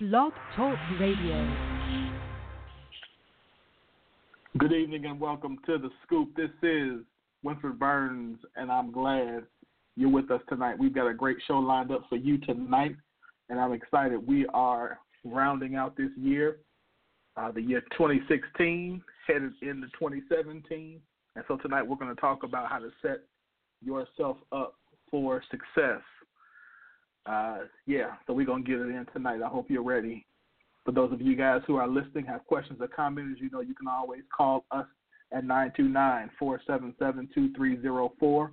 Blog Talk Radio. Good evening and welcome to the Scoop. This is Winfred Burns, and I'm glad you're with us tonight. We've got a great show lined up for you tonight, and I'm excited. We are rounding out this year, uh, the year 2016, headed into 2017. And so tonight we're going to talk about how to set yourself up for success. Uh, yeah, so we're going to get it in tonight. I hope you're ready. For those of you guys who are listening, have questions or comments, you know you can always call us at 929 477 2304.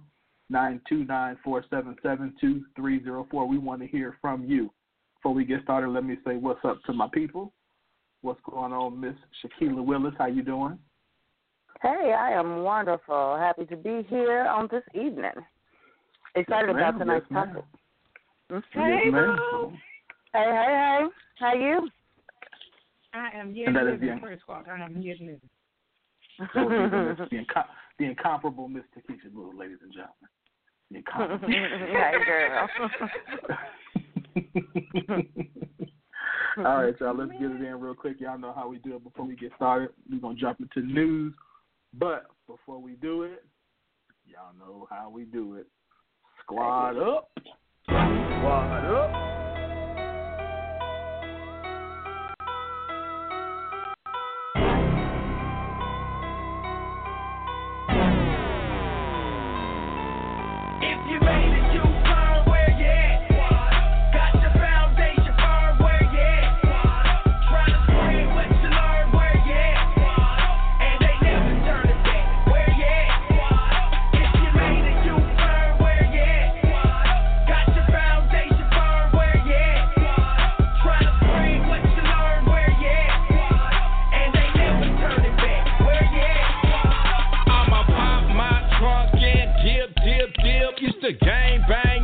929 477 2304. We want to hear from you. Before we get started, let me say what's up to my people. What's going on, Miss Shakila Willis? How you doing? Hey, I am wonderful. Happy to be here on this evening. Excited yes, about tonight's yes, topic. Mm-hmm. Hey, yes, Boo. Hey, hey, hey. How you? I am here living first walk. I am here living. the, inco- the incomparable Miss Takesha Lewis, ladies and gentlemen. The incomparable. hey, girl. All right, y'all. Let's get it in real quick. Y'all know how we do it. Before we get started, we're gonna jump into news. But before we do it, y'all know how we do it. Squad up. Squad up. I got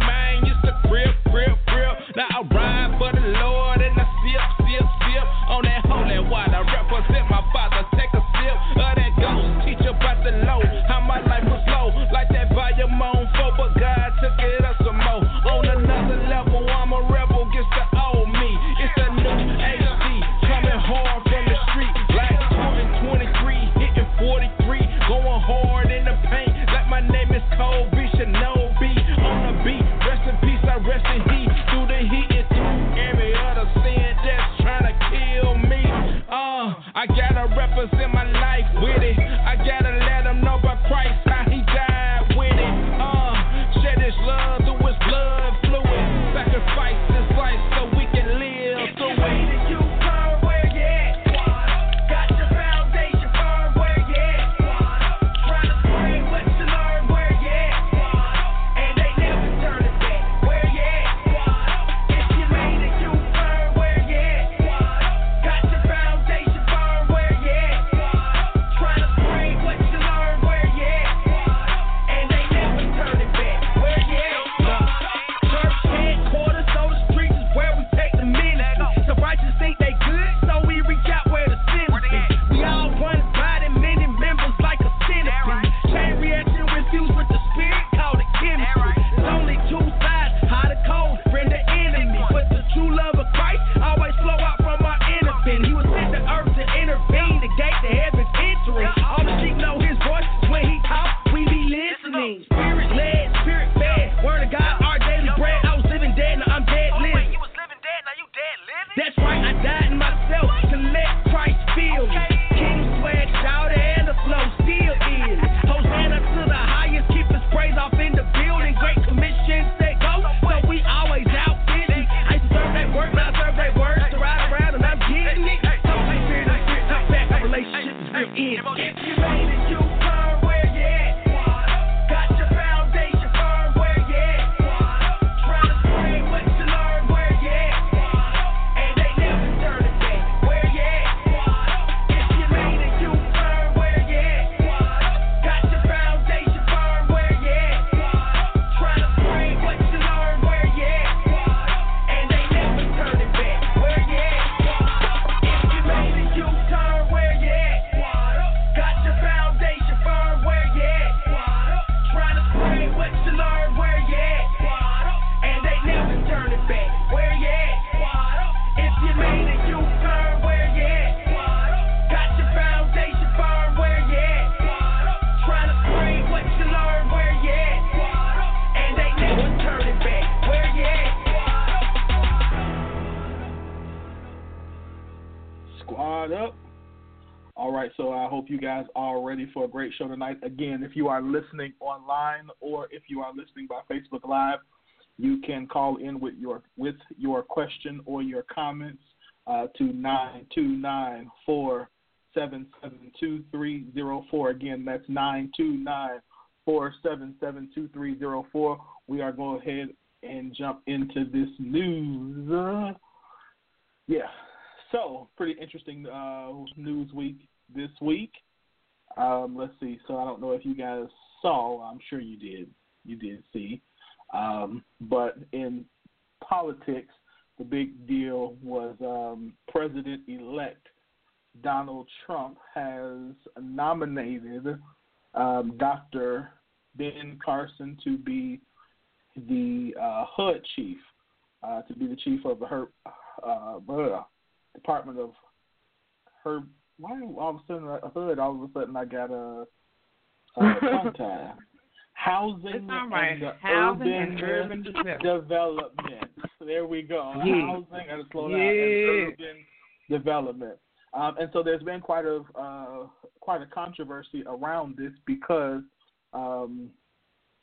for a great show tonight. Again, if you are listening online or if you are listening by Facebook Live, you can call in with your with your question or your comments uh, to nine two nine four seven seven two three zero four. Again, that's nine two nine four seven seven two three zero four. We are going ahead and jump into this news. Uh, yeah, so pretty interesting uh, news week this week. Um, let's see. So I don't know if you guys saw. I'm sure you did. You did see. Um, but in politics, the big deal was um, President-elect Donald Trump has nominated um, Dr. Ben Carson to be the uh, HUD chief, uh, to be the chief of the uh, Department of Herb. Why all of a sudden a HUD? All of a sudden I got a, a tongue tie. Housing right. and Housing urban, and urban development. development. There we go. Yeah. Housing and slow down Yeah. and urban development. Um, and so there's been quite a uh, quite a controversy around this because, um,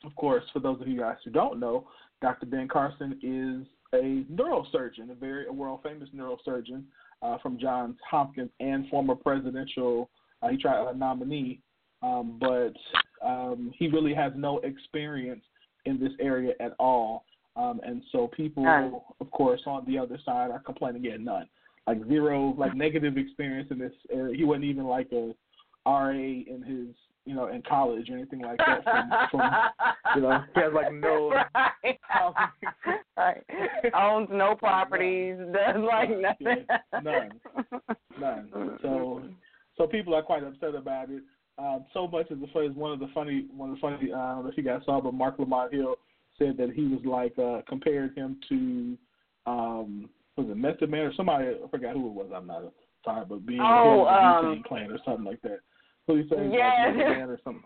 of course, for those of you guys who don't know, Dr. Ben Carson is a neurosurgeon, a very a world famous neurosurgeon uh, from Johns Hopkins and former presidential uh, he tried a nominee, um, but um, he really has no experience in this area at all. Um, and so people, of course, on the other side are complaining, yeah, none like zero like negative experience in this area. He wasn't even like a RA in his you know in college or anything like that. From, from you know he has like no right. right. Owns no properties, does like nothing. Yeah, none. none. So so people are quite upset about it. Um, so much as the is one of the funny one of the funny uh, I don't know if you guys saw, but Marc Lamont Hill said that he was like uh, compared him to um, was it Method Man or somebody I forgot who it was. I'm not sorry, but being Oh, a um, clan or something like that. Who he said Yes. like or something.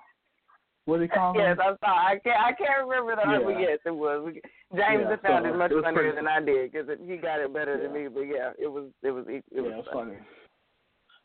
What did he call Yes. I'm sorry. I can't. I can't remember the. Yeah. Yes, it was. James Yeah, found so it much it funnier pretty- than I did because he got it better than me. But yeah, it was. It was. It, yeah, was it's funny.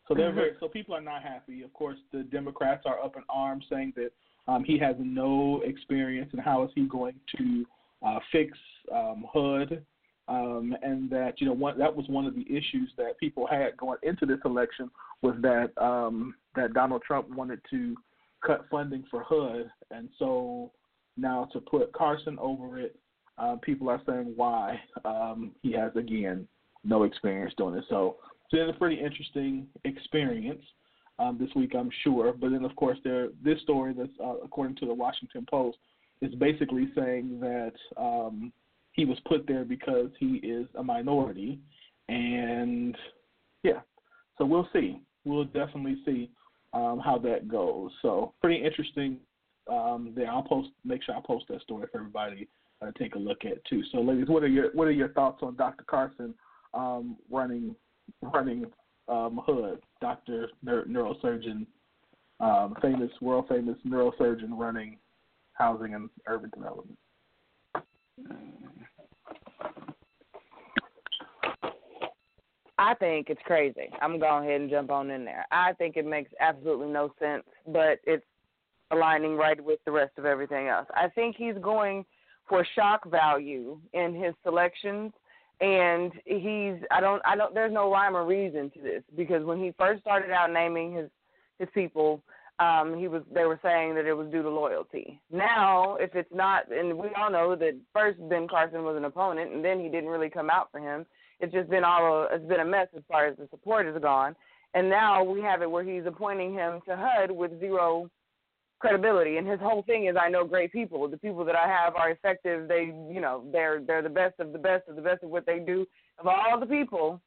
So Mm-hmm. they're very so people are not happy. Of course, the Democrats are up in arms, saying that um, he has no experience and how is he going to uh, fix um, HUD, um, and that you know one, that was one of the issues that people had going into this election was that um, that Donald Trump wanted to cut funding for HUD, and so now to put Carson over it, uh, people are saying why um, he has again no experience doing it. So it's been a pretty interesting experience um, this week, I'm sure. But then, of course, there this story that's uh, according to the Washington Post is basically saying that um, he was put there because he is a minority, and yeah, so we'll see. We'll definitely see um, how that goes. So pretty interesting. Um, there, I'll post. Make sure I post that story for everybody uh, to take a look at too. So, ladies, what are your what are your thoughts on Dr. Carson um, running running um, HUD, Doctor Neur- Neurosurgeon, um, famous world famous neurosurgeon running housing and urban development. I think it's crazy. I'm going ahead and jump on in there. I think it makes absolutely no sense, but it's aligning right with the rest of everything else. I think he's going for shock value in his selections and he's I don't I don't there's no rhyme or reason to this because when he first started out naming his his people um he was they were saying that it was due to loyalty. Now if it's not and we all know that first Ben Carson was an opponent and then he didn't really come out for him it's just been all a, it's been a mess as far as the support has gone. And now we have it where he's appointing him to HUD with zero credibility. And his whole thing is, I know great people. The people that I have are effective. They, you know, they're they're the best of the best of the best of what they do. Of all the people,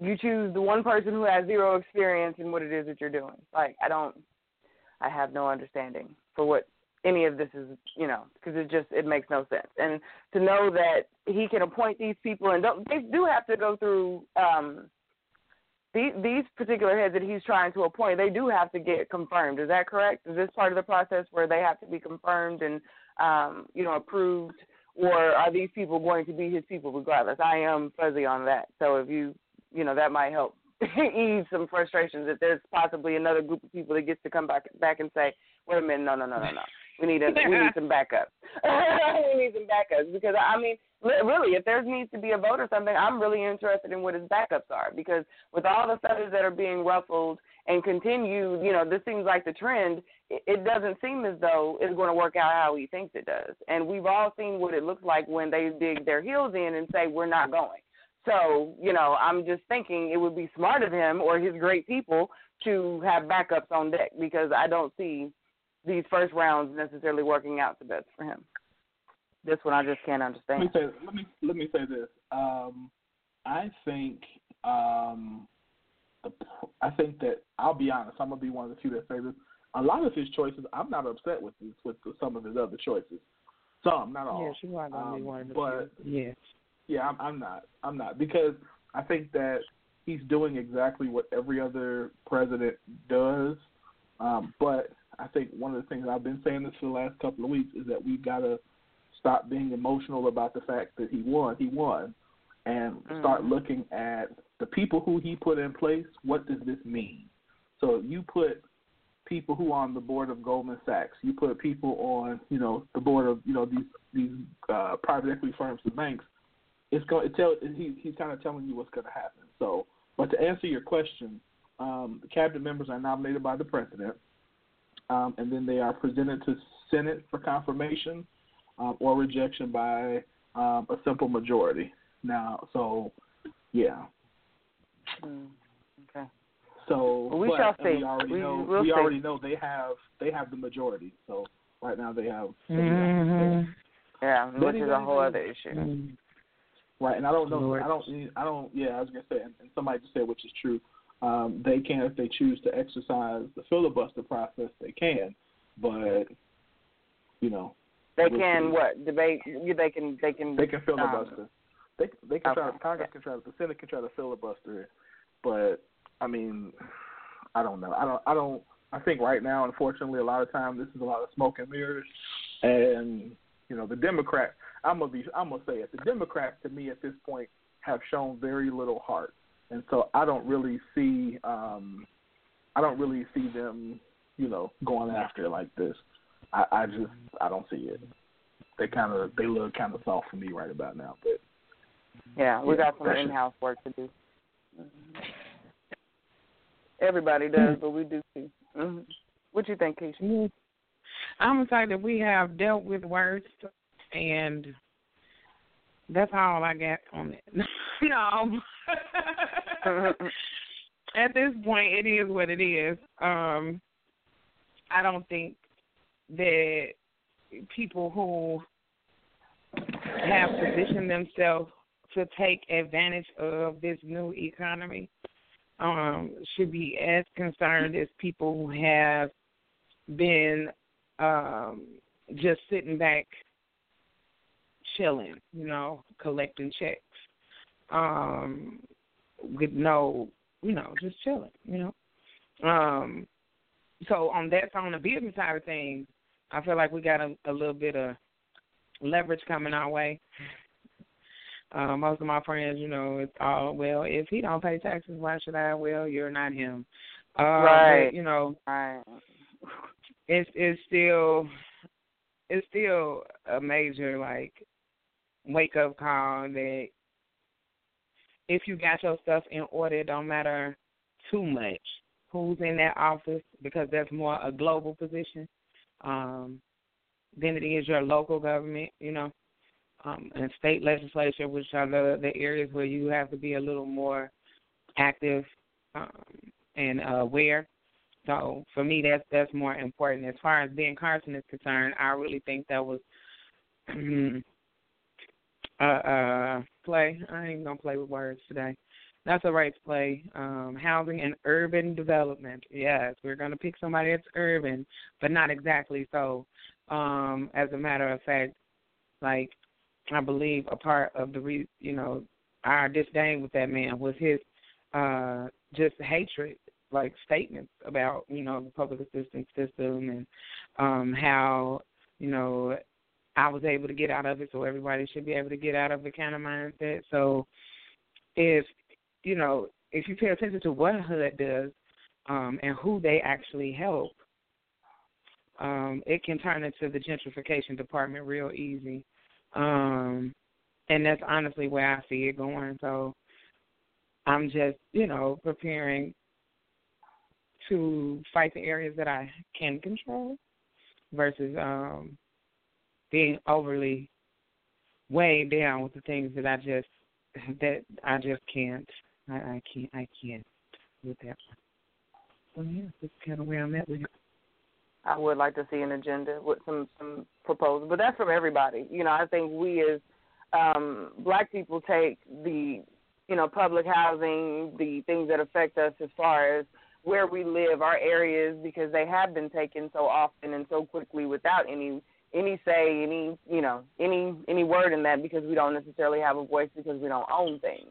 you choose the one person who has zero experience in what it is that you're doing. Like I don't, I have no understanding for what any of this is, you know, because it just it makes no sense. And to know that he can appoint these people and they do have to go through um, these, these particular heads that he's trying to appoint. They do have to get confirmed. Is that correct? Is this part of the process where they have to be confirmed and um, you know approved, or are these people going to be his people regardless? I am fuzzy on that. So if you you know that might help ease some frustrations that there's possibly another group of people that gets to come back back and say, wait a minute, no, no, no, no, no. We need a, we need some backup. we need some backups because I mean, really, if there needs to be a vote or something, I'm really interested in what his backups are because with all the feathers that are being ruffled and continue, you know, this seems like the trend. It, it doesn't seem as though it's going to work out how he thinks it does, and we've all seen what it looks like when they dig their heels in and say we're not going. So, you know, I'm just thinking it would be smart of him or his great people to have backups on deck because I don't see these first rounds necessarily working out the best for him. This one I just can't understand. Let me say let me let me say this. Um, I think um, the, I think that I'll be honest. I'm gonna be one of the few that say this. A lot of his choices, I'm not upset with this, with some of his other choices. Some, not all. Yes, you are gonna um, be one of the but, few. Yes. Yeah, I'm, I'm not. I'm not because I think that he's doing exactly what every other president does. Um, but I think one of the things I've been saying this for the last couple of weeks is that we've got to stop being emotional about the fact that he won. He won, and mm-hmm. start looking at the people who he put in place. What does this mean? So you put people who are on the board of Goldman Sachs. You put people on, you know, the board of, you know, these these uh, private equity firms and banks. It's going to tell. He, he's kind of telling you what's going to happen. So, but to answer your question, um, the cabinet members are nominated by the president um, and then they are presented to Senate for confirmation um, or rejection by um, a simple majority. Now, so yeah. Mm, okay. So well, we but, shall see. We already we, know. We'll we see. already know they have they have the majority. So right now they have. Mm-hmm. Yeah, which is a whole other issue. Mm-hmm. Right, and I don't know. I don't. I don't. Yeah, I was gonna say, and, and somebody just said, which is true um, they can, if they choose to exercise the filibuster process, they can. But you know, they can what debate? They can. They can. They can filibuster. Um, they they can okay. try. Congress can try. The Senate can try to filibuster it. But I mean, I don't know. I don't. I don't. I think right now, unfortunately, a lot of time this is a lot of smoke and mirrors, and you know, the Democrats. I'm gonna be. I'm gonna say it. The Democrats, to me, at this point, have shown very little heart and so I don't really see um I don't really see them, you know, going after it like this. I, I just I don't see it. They kind of they look kind of soft for me right about now, but yeah, we yeah, got some in-house work to do. Everybody does, but we do too. Mm-hmm. What you think, Keisha? I'm excited that we have dealt with words, and that's all I got on it. no, At this point, it is what it is. Um, I don't think that people who have positioned themselves to take advantage of this new economy um, should be as concerned as people who have been um, just sitting back, chilling, you know, collecting checks um, with no, you know, just chilling, you know. Um, so on that, on the business side of things, I feel like we got a, a little bit of leverage coming our way. Uh, most of my friends, you know, it's all well. If he don't pay taxes, why should I? Well, you're not him. Uh, right. But, you know, right. It's it's still it's still a major like wake up call that if you got your stuff in order, it don't matter too much who's in that office because that's more a global position um, than it is your local government, you know, um, and state legislature, which are the, the areas where you have to be a little more active um, and aware. So for me, that's that's more important. As far as Ben Carson is concerned, I really think that was uh, uh, play. I ain't gonna play with words today. That's a right play. Um, housing and urban development. Yes, we're gonna pick somebody that's urban, but not exactly so. Um, as a matter of fact, like I believe a part of the re- you know our disdain with that man was his uh just hatred like statements about you know the public assistance system and um how you know I was able to get out of it, so everybody should be able to get out of it kind of mindset. So if you know, if you pay attention to what HUD does um, and who they actually help, um, it can turn into the gentrification department real easy. Um, and that's honestly where I see it going. So I'm just, you know, preparing to fight the areas that I can control versus um being overly weighed down with the things that I just that I just can't I, I can't I can't with that one. So yeah, that's kind of where I'm at with it. I would like to see an agenda with some some proposals, but that's from everybody. You know, I think we as um, black people take the you know public housing, the things that affect us as far as where we live, our areas, because they have been taken so often and so quickly without any any say, any you know, any any word in that because we don't necessarily have a voice because we don't own things.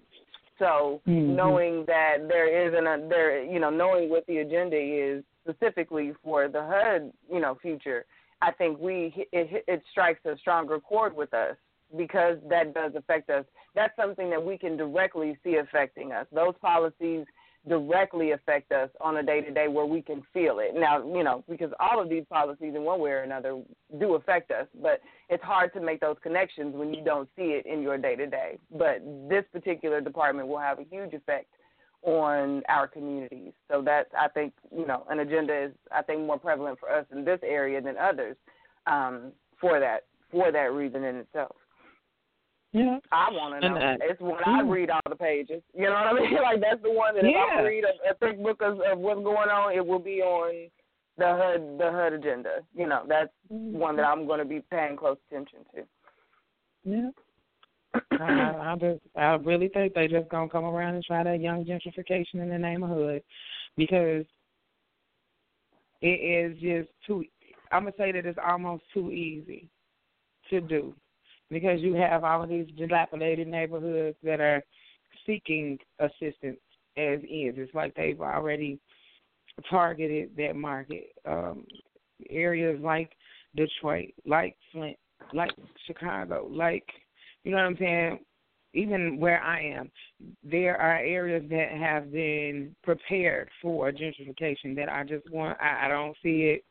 So mm-hmm. knowing that there isn't a there, you know, knowing what the agenda is specifically for the HUD, you know, future, I think we it, it strikes a stronger chord with us because that does affect us. That's something that we can directly see affecting us. Those policies directly affect us on a day to day where we can feel it. Now, you know, because all of these policies in one way or another do affect us, but it's hard to make those connections when you don't see it in your day to day. But this particular department will have a huge effect on our communities. So that's I think, you know, an agenda is I think more prevalent for us in this area than others um, for that for that reason in itself. Yeah. I want to know. Uh, it's when I read all the pages. You know what I mean? like that's the one that if yeah. I read a, a thick book of, of what's going on, it will be on the HUD the HUD agenda. You know, that's mm-hmm. one that I'm going to be paying close attention to. Yeah. I, I just, I really think they just gonna come around and try that young gentrification in the name of hood, because it is just too. I'm gonna say that it's almost too easy to do because you have all of these dilapidated neighborhoods that are seeking assistance as is. It's like they've already targeted that market. Um, areas like Detroit, like Flint, like Chicago, like you know what I'm saying? Even where I am, there are areas that have been prepared for gentrification that I just want I, I don't see it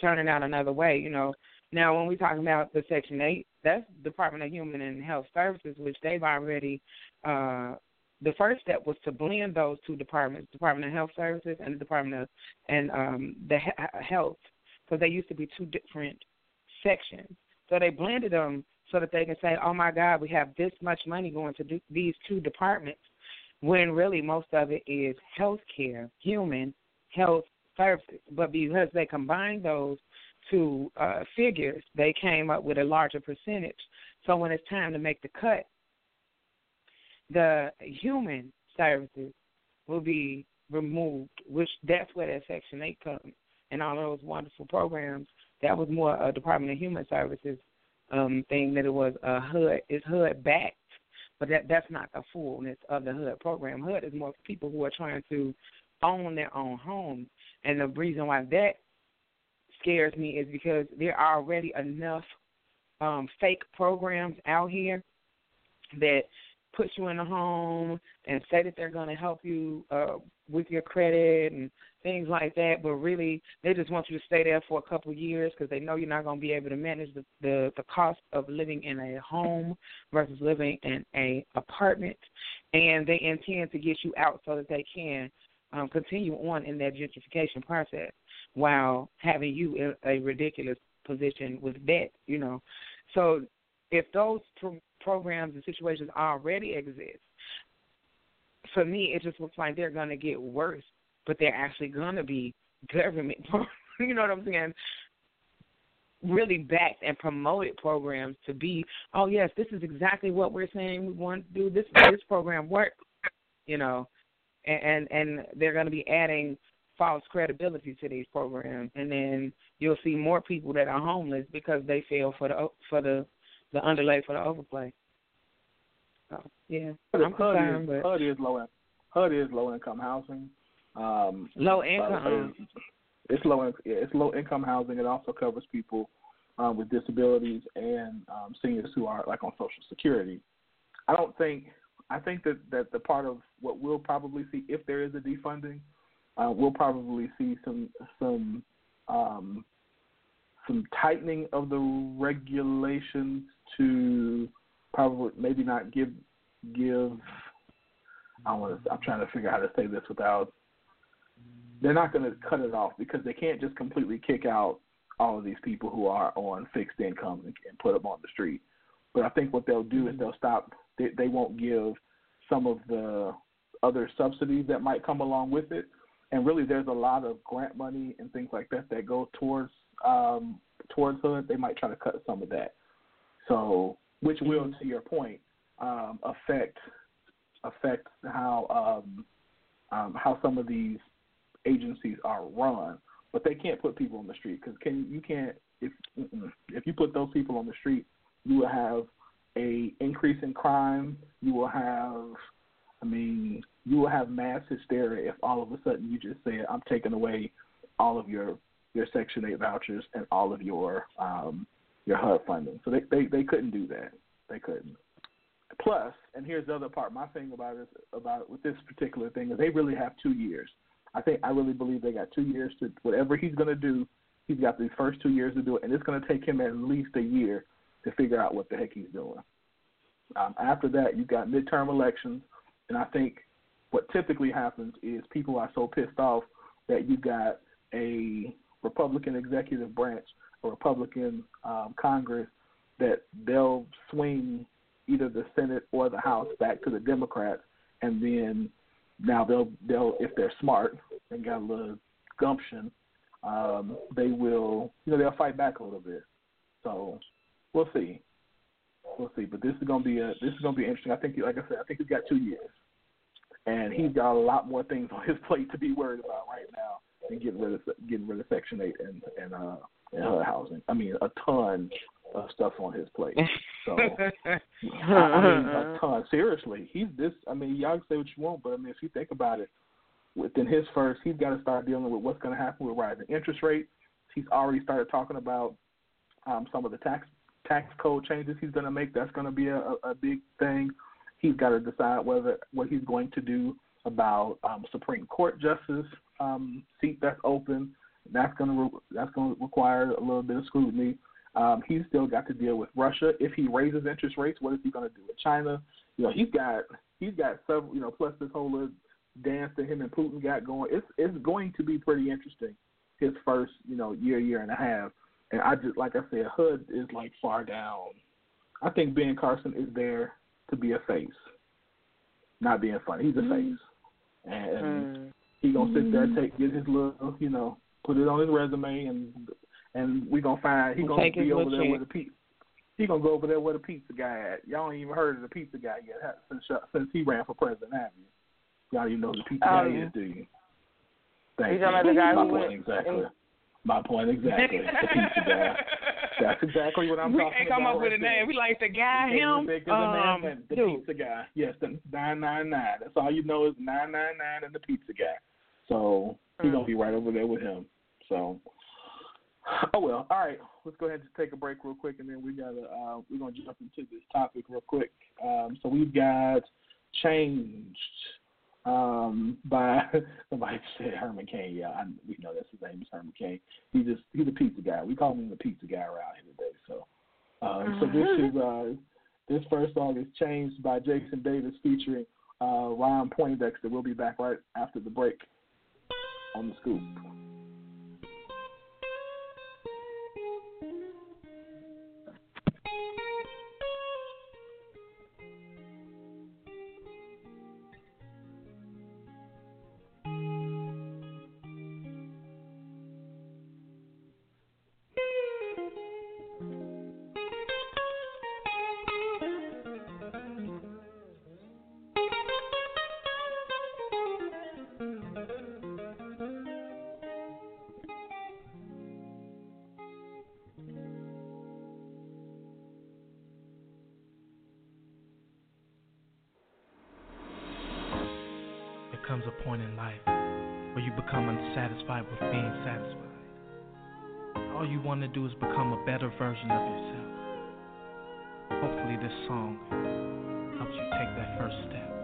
turning out another way, you know. Now, when we talk about the Section 8, that's Department of Human and Health Services, which they've already, uh, the first step was to blend those two departments, Department of Health Services and the Department of and um, the he- Health, because they used to be two different sections. So they blended them so that they can say, oh my God, we have this much money going to these two departments, when really most of it is health care, human health services. But because they combine those to uh, figures, they came up with a larger percentage. So when it's time to make the cut, the human services will be removed, which that's where that Section 8 comes and all those wonderful programs. That was more a Department of Human Services um, thing that it was a HUD. It's HUD backed, but that that's not the fullness of the HUD program. HUD is more people who are trying to own their own homes, and the reason why that scares me is because there are already enough um, fake programs out here that put you in a home and say that they're going to help you uh, with your credit and things like that, but really they just want you to stay there for a couple of years because they know you're not going to be able to manage the, the the cost of living in a home versus living in a apartment, and they intend to get you out so that they can um, continue on in that gentrification process while having you in a ridiculous position with debt, you know. So if those pro- programs and situations already exist, for me, it just looks like they're going to get worse, but they're actually going to be government, you know what I'm saying? Really backed and promoted programs to be, oh yes, this is exactly what we're saying we want to do. This this program works, you know and and they're going to be adding false credibility to these programs, and then you'll see more people that are homeless because they fell for the for the the underlay for the overplay. So yeah, HUD, I'm concerned, HUD is, but HUD is low HUD is low income housing. Um, low income. it's low. Yeah, it's low income housing. It also covers people um, with disabilities and um, seniors who are like on Social Security. I don't think I think that that the part of what we'll probably see if there is a defunding, uh, we'll probably see some some um, some tightening of the regulations to probably maybe not give give. I want to, I'm trying to figure out how to say this without. They're not going to cut it off because they can't just completely kick out all of these people who are on fixed incomes and, and put them on the street. But I think what they'll do is they'll stop. They, they won't give some of the other subsidies that might come along with it. And really, there's a lot of grant money and things like that that go towards um, towards HUD. They might try to cut some of that. So, which will, to your point, um, affect affect how um, um, how some of these agencies are run. But they can't put people on the street because can you can't if if you put those people on the street, you will have a increase in crime. You will have, I mean, you will have mass hysteria if all of a sudden you just say, "I'm taking away all of your your Section Eight vouchers and all of your um, your HUD funding." So they, they they couldn't do that. They couldn't. Plus, and here's the other part. My thing about this about with this particular thing is they really have two years. I think I really believe they got two years to whatever he's going to do. He's got these first two years to do it, and it's going to take him at least a year to figure out what the heck he's doing. Um, after that, you've got midterm elections, and I think what typically happens is people are so pissed off that you got a Republican executive branch, a Republican um, Congress, that they'll swing either the Senate or the House back to the Democrats, and then now they'll they'll if they're smart and got a little gumption, um, they will you know they'll fight back a little bit. So we'll see. We'll see. But this is gonna be a this is gonna be interesting. I think like I said, I think he's got two years. And he's got a lot more things on his plate to be worried about right now than getting rid of getting rid of Section Eight and and uh and HUD housing. I mean, a ton of stuff on his plate. So I mean, a ton. Seriously, he's this. I mean, y'all can say what you want, but I mean, if you think about it, within his first, he's got to start dealing with what's going to happen with rising interest rates. He's already started talking about um, some of the tax tax code changes he's going to make. That's going to be a, a big thing. He's got to decide whether what he's going to do about um, Supreme Court justice um, seat that's open. That's going to re- that's going to require a little bit of scrutiny. Um, he's still got to deal with Russia. If he raises interest rates, what is he going to do with China? You know, he's got he's got several. You know, plus this whole dance that him and Putin got going. It's it's going to be pretty interesting. His first you know year year and a half and I just like I said, Hood is like far down. I think Ben Carson is there to be a face, not being funny. He's a mm-hmm. face, and mm. he gonna sit there, take get his little, you know, put it on his resume, and and we gonna find he gonna be over there with a pizza. He gonna go over there with a pizza guy at. Y'all ain't even heard of the pizza guy yet since since he ran for president, have you? Y'all even know who the pizza um, guy is, do you? Thank you. the guy who went exactly. My point exactly. the pizza guy. That's exactly what I'm we talking about. We can't come up with a name. We like the guy, him. Um, the dude. pizza guy. Yes, the nine nine nine. That's all you know is nine nine nine and the pizza guy. So he's mm. gonna be right over there with him. So oh well. All right. Let's go ahead and just take a break real quick, and then we gotta uh, we're gonna jump into this topic real quick. Um, so we've got changed um, by somebody said Herman Cain. Yeah, I, we know that's his name is Herman Cain. He just he's a pizza guy. We call him the pizza guy around here today. So, um, so this uh-huh. is uh, this first song is changed by Jason Davis featuring uh, Ryan Poindexter. We'll be back right after the break on the scoop. version of yourself. Hopefully, this song helps you take that first step.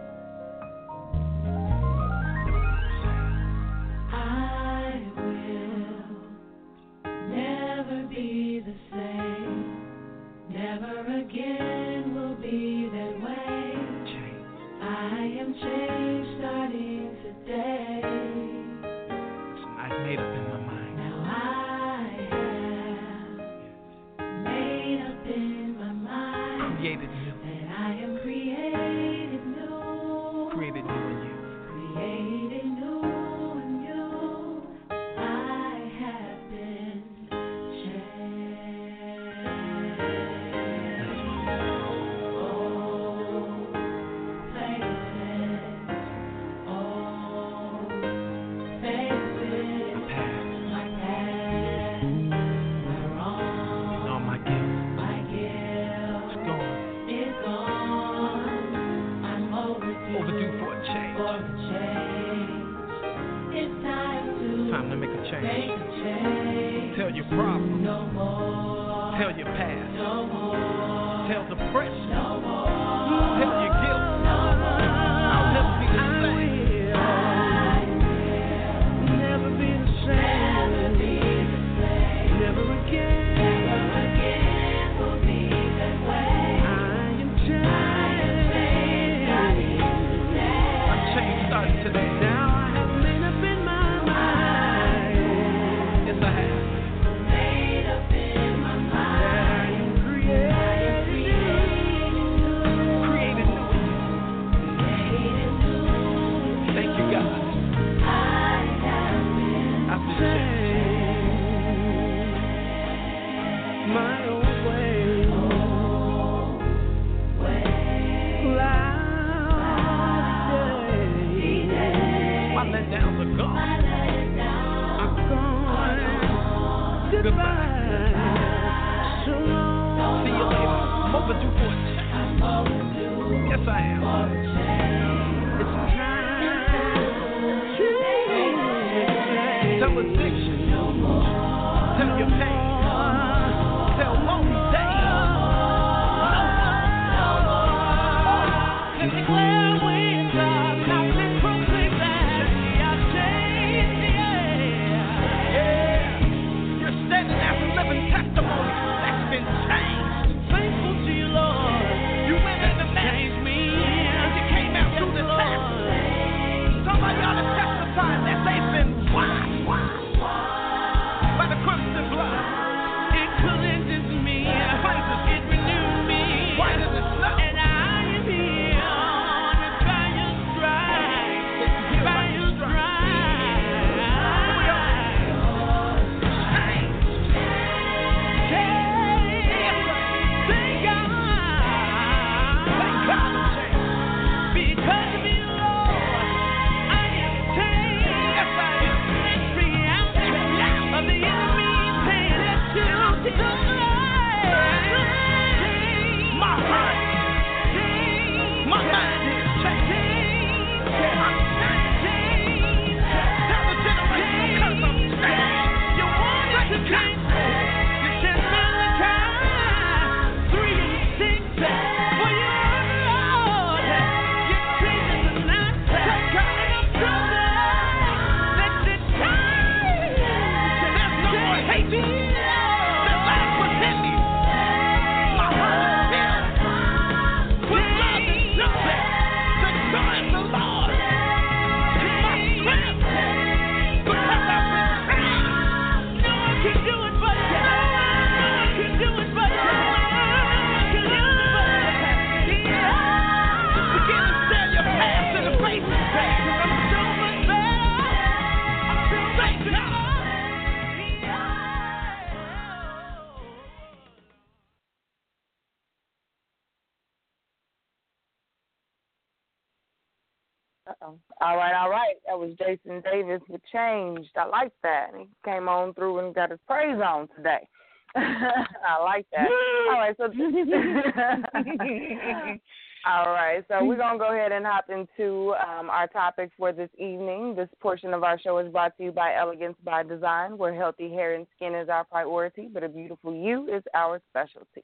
changed. I like that. And he came on through and got his praise on today. I like that. All right, so All right, so we're gonna go ahead and hop into um, our topic for this evening. This portion of our show is brought to you by Elegance by Design, where healthy hair and skin is our priority, but a beautiful you is our specialty.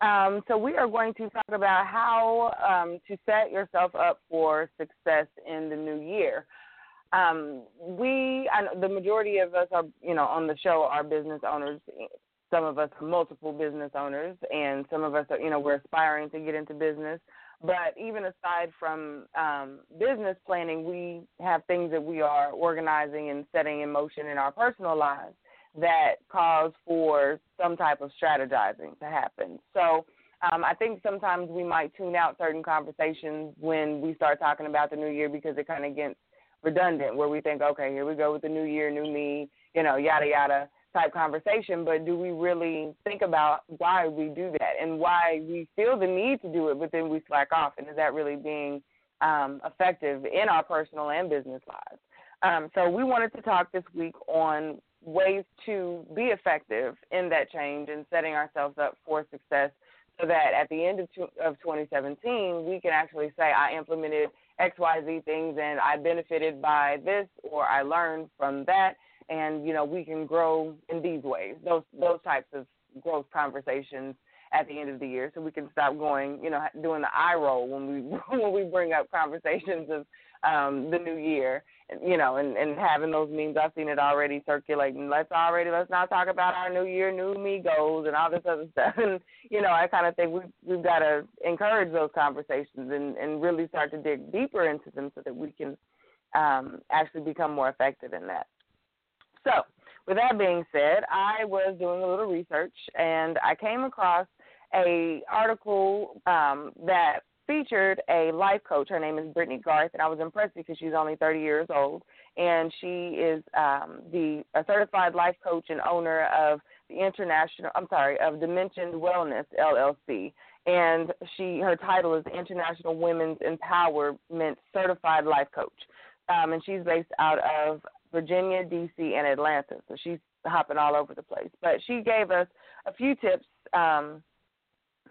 Um, so we are going to talk about how um, to set yourself up for success in the new year. Um, we, I the majority of us are, you know, on the show are business owners. Some of us are multiple business owners, and some of us are, you know, we're aspiring to get into business. But even aside from um, business planning, we have things that we are organizing and setting in motion in our personal lives that cause for some type of strategizing to happen. So um, I think sometimes we might tune out certain conversations when we start talking about the new year because it kind of gets redundant, where we think, okay, here we go with the new year, new me, you know, yada yada type conversation. But do we really think about why we do that and why we feel the need to do it, but then we slack off? And is that really being um, effective in our personal and business lives? Um, so we wanted to talk this week on ways to be effective in that change and setting ourselves up for success so that at the end of, of 2017 we can actually say I implemented XYZ things and I benefited by this or I learned from that and you know we can grow in these ways those those types of growth conversations at the end of the year so we can stop going you know doing the eye roll when we when we bring up conversations of um the new year you know, and, and having those memes, I've seen it already circulating. Let's already let's not talk about our new year, new me goals, and all this other stuff. And you know, I kind of think we we've got to encourage those conversations and and really start to dig deeper into them so that we can um, actually become more effective in that. So, with that being said, I was doing a little research and I came across a article um, that featured a life coach. Her name is Brittany Garth, and I was impressed because she's only 30 years old, and she is um, the a certified life coach and owner of the international. I'm sorry, of Dimensioned Wellness LLC, and she her title is International Women's Empowerment Certified Life Coach, um, and she's based out of Virginia, D.C., and Atlanta. So she's hopping all over the place. But she gave us a few tips um,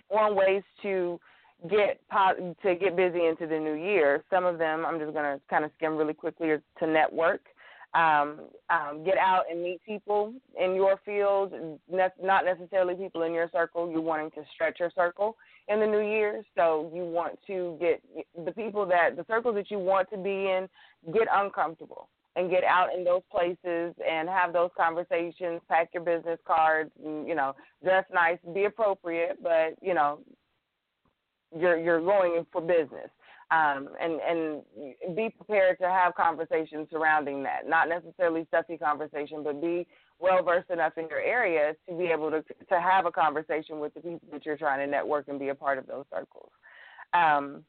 on ways to get to get busy into the new year. Some of them I'm just to kind of skim really quickly to network, um, um, get out and meet people in your field, not necessarily people in your circle. You're wanting to stretch your circle in the new year, so you want to get the people that the circles that you want to be in get uncomfortable and get out in those places and have those conversations. Pack your business cards, and, you know, dress nice, be appropriate, but you know, you're you're going for business. Um, and and be prepared to have conversations surrounding that. Not necessarily stuffy conversation, but be well versed enough in your area to be able to to have a conversation with the people that you're trying to network and be a part of those circles. Um,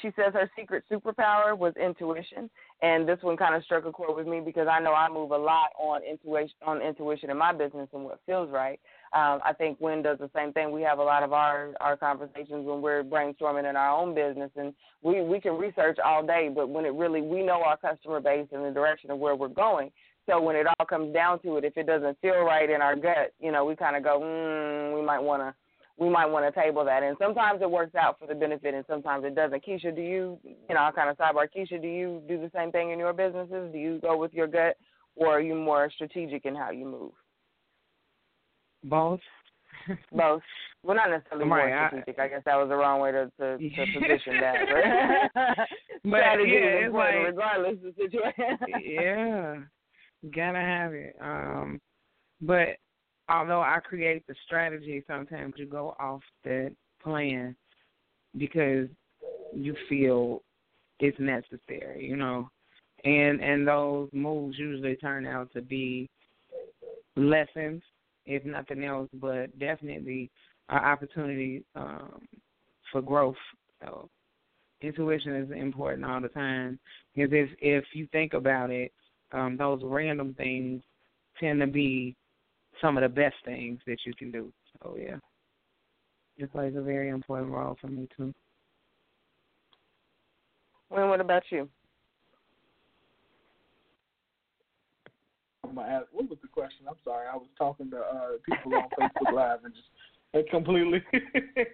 she says her secret superpower was intuition, and this one kind of struck a chord with me because I know I move a lot on intuition on intuition in my business and what feels right. Um, I think Wynn does the same thing. We have a lot of our our conversations when we're brainstorming in our own business, and we we can research all day, but when it really we know our customer base and the direction of where we're going. So when it all comes down to it, if it doesn't feel right in our gut, you know, we kind of go, mm, we might want to we might want to table that. And sometimes it works out for the benefit, and sometimes it doesn't. Keisha, do you, you know, I kind of sidebar. Keisha, do you do the same thing in your businesses? Do you go with your gut, or are you more strategic in how you move? Both. Both. Well, not necessarily right, more strategic. I, I, guess that was the wrong way to to, to position that. But, but strategy yeah, is important like, regardless of the situation. yeah, gotta have it. Um, but although I create the strategy, sometimes you go off the plan because you feel it's necessary, you know. And and those moves usually turn out to be lessons, if nothing else, but definitely an opportunity um, for growth. So intuition is important all the time because if if you think about it, um, those random things tend to be some of the best things that you can do. So yeah, it plays a very important role for me too. Well, what about you? What was the question? I'm sorry. I was talking to uh, people on Facebook Live and just it completely,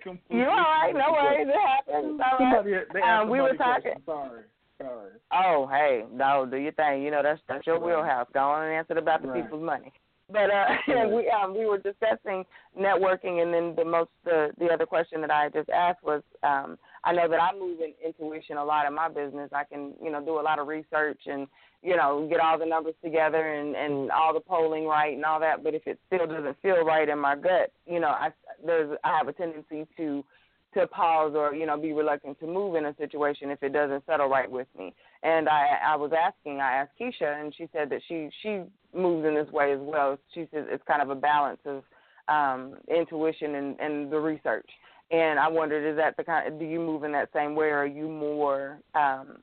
completely. You're all right. No worries. It happens. All right. Somebody, they Um, we were talking- question. Sorry. Sorry. Oh, hey, no, do your thing. You know that's that's your Right. wheelhouse. Go on and answer about the Right. people's money. But uh, Right. we um, we were discussing networking, and then the most the the other question that I just asked was, um, I know that I move in intuition a lot in my business. I can you know do a lot of research and you know get all the numbers together and and all the polling right and all that. But if it still doesn't feel right in my gut, you know, I there's I have a tendency to to pause or you know be reluctant to move in a situation if it doesn't settle right with me. And I I was asking, I asked Keisha, and she said that she she moves in this way as well. She says it's kind of a balance of um, intuition and, and the research. And I wondered, is that the kind? Do you move in that same way, or are you more um,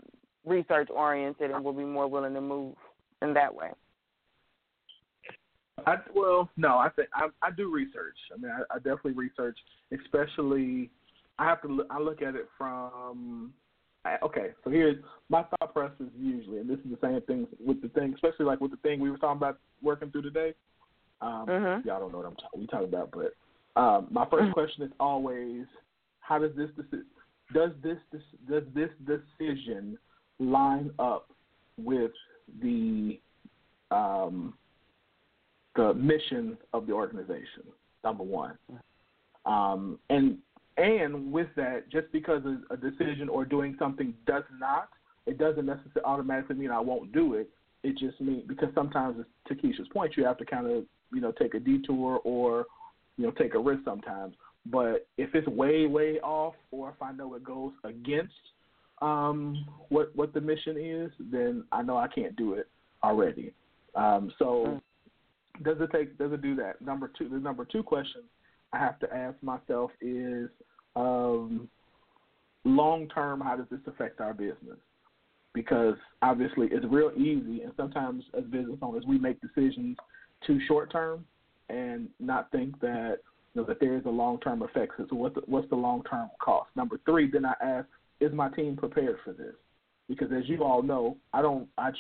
research oriented and will be more willing to move in that way? I well, no, I think I I do research. I mean, I, I definitely research, especially. I have to. look- I look at it from. I- Okay, so here's my thought process usually, and this is the same thing with the thing, especially like with the thing we were talking about working through today. Um, Mhm. Y'all don't know what I'm talking. We talking about, but um, my 1st Mhm. question is always, how does this does this does this decision line up with the um, the mission of the organization. Number one, um, and and with that, just because a, a decision or doing something does not, it doesn't necessarily automatically mean I won't do it. It just means because sometimes, to Keisha's point, you have to kind of you know take a detour or you know take a risk sometimes. But if it's way way off, or if I know it goes against um, what what the mission is, then I know I can't do it already. Um, so does it take does it do that? Number two, the number two question I have to ask myself is um, long term. How does this affect our business? Because obviously it's real easy, and sometimes as business owners we make decisions too short term and not think that you know that there is a long term effect. So what's the, what's the long term cost? Number three, then I ask, is my team prepared for this? Because as you all know, I don't I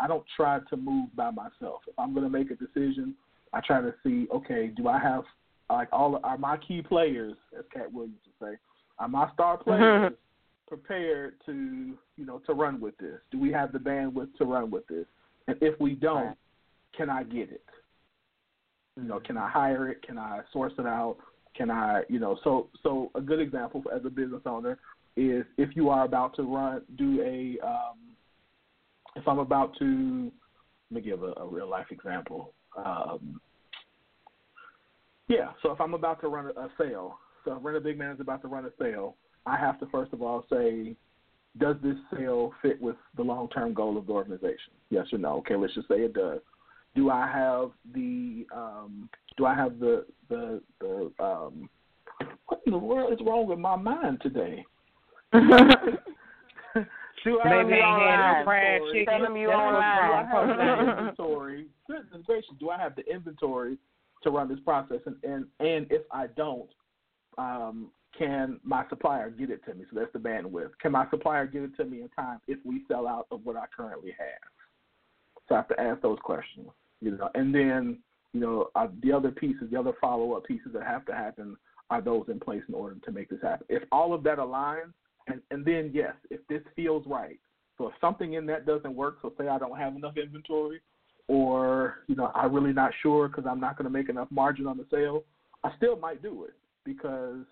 I don't try to move by myself. If I'm going to make a decision, I try to see okay, do I have like all are my key players, as Katt Williams would say, are my star mm-hmm. players prepared to you know to run with this? Do we have the bandwidth to run with this? And if we don't, can I get it? You know, can I hire it? Can I source it out? Can I, you know, so so a good example as a business owner is if you are about to run do a um if I'm about to let me give a, a real life example. Um yeah, so if I'm about to run a, a sale, so Rent a Big Man is about to run a sale, I have to first of all say, does this sale fit with the long term goal of the organization? Yes or no? Okay, let's just say it does. Do I have the um, do I have the the the um, what in the world is wrong with my mind today? do I Maybe have ain't had no the inventory? chicken. Tell 'em you Do I have the online. inventory? Goodness gracious, do I have the inventory to run this process? And and, and if I don't, um, can my supplier get it to me? So that's the bandwidth. Can my supplier get it to me in time if we sell out of what I currently have? So I have to ask those questions, you know. And then, you know, the other pieces, the other follow-up pieces that have to happen are those in place in order to make this happen. If all of that aligns, and and then yes, if this feels right. So if something in that doesn't work, so say I don't have enough inventory, or you know I'm really not sure because I'm not going to make enough margin on the sale, I still might do it because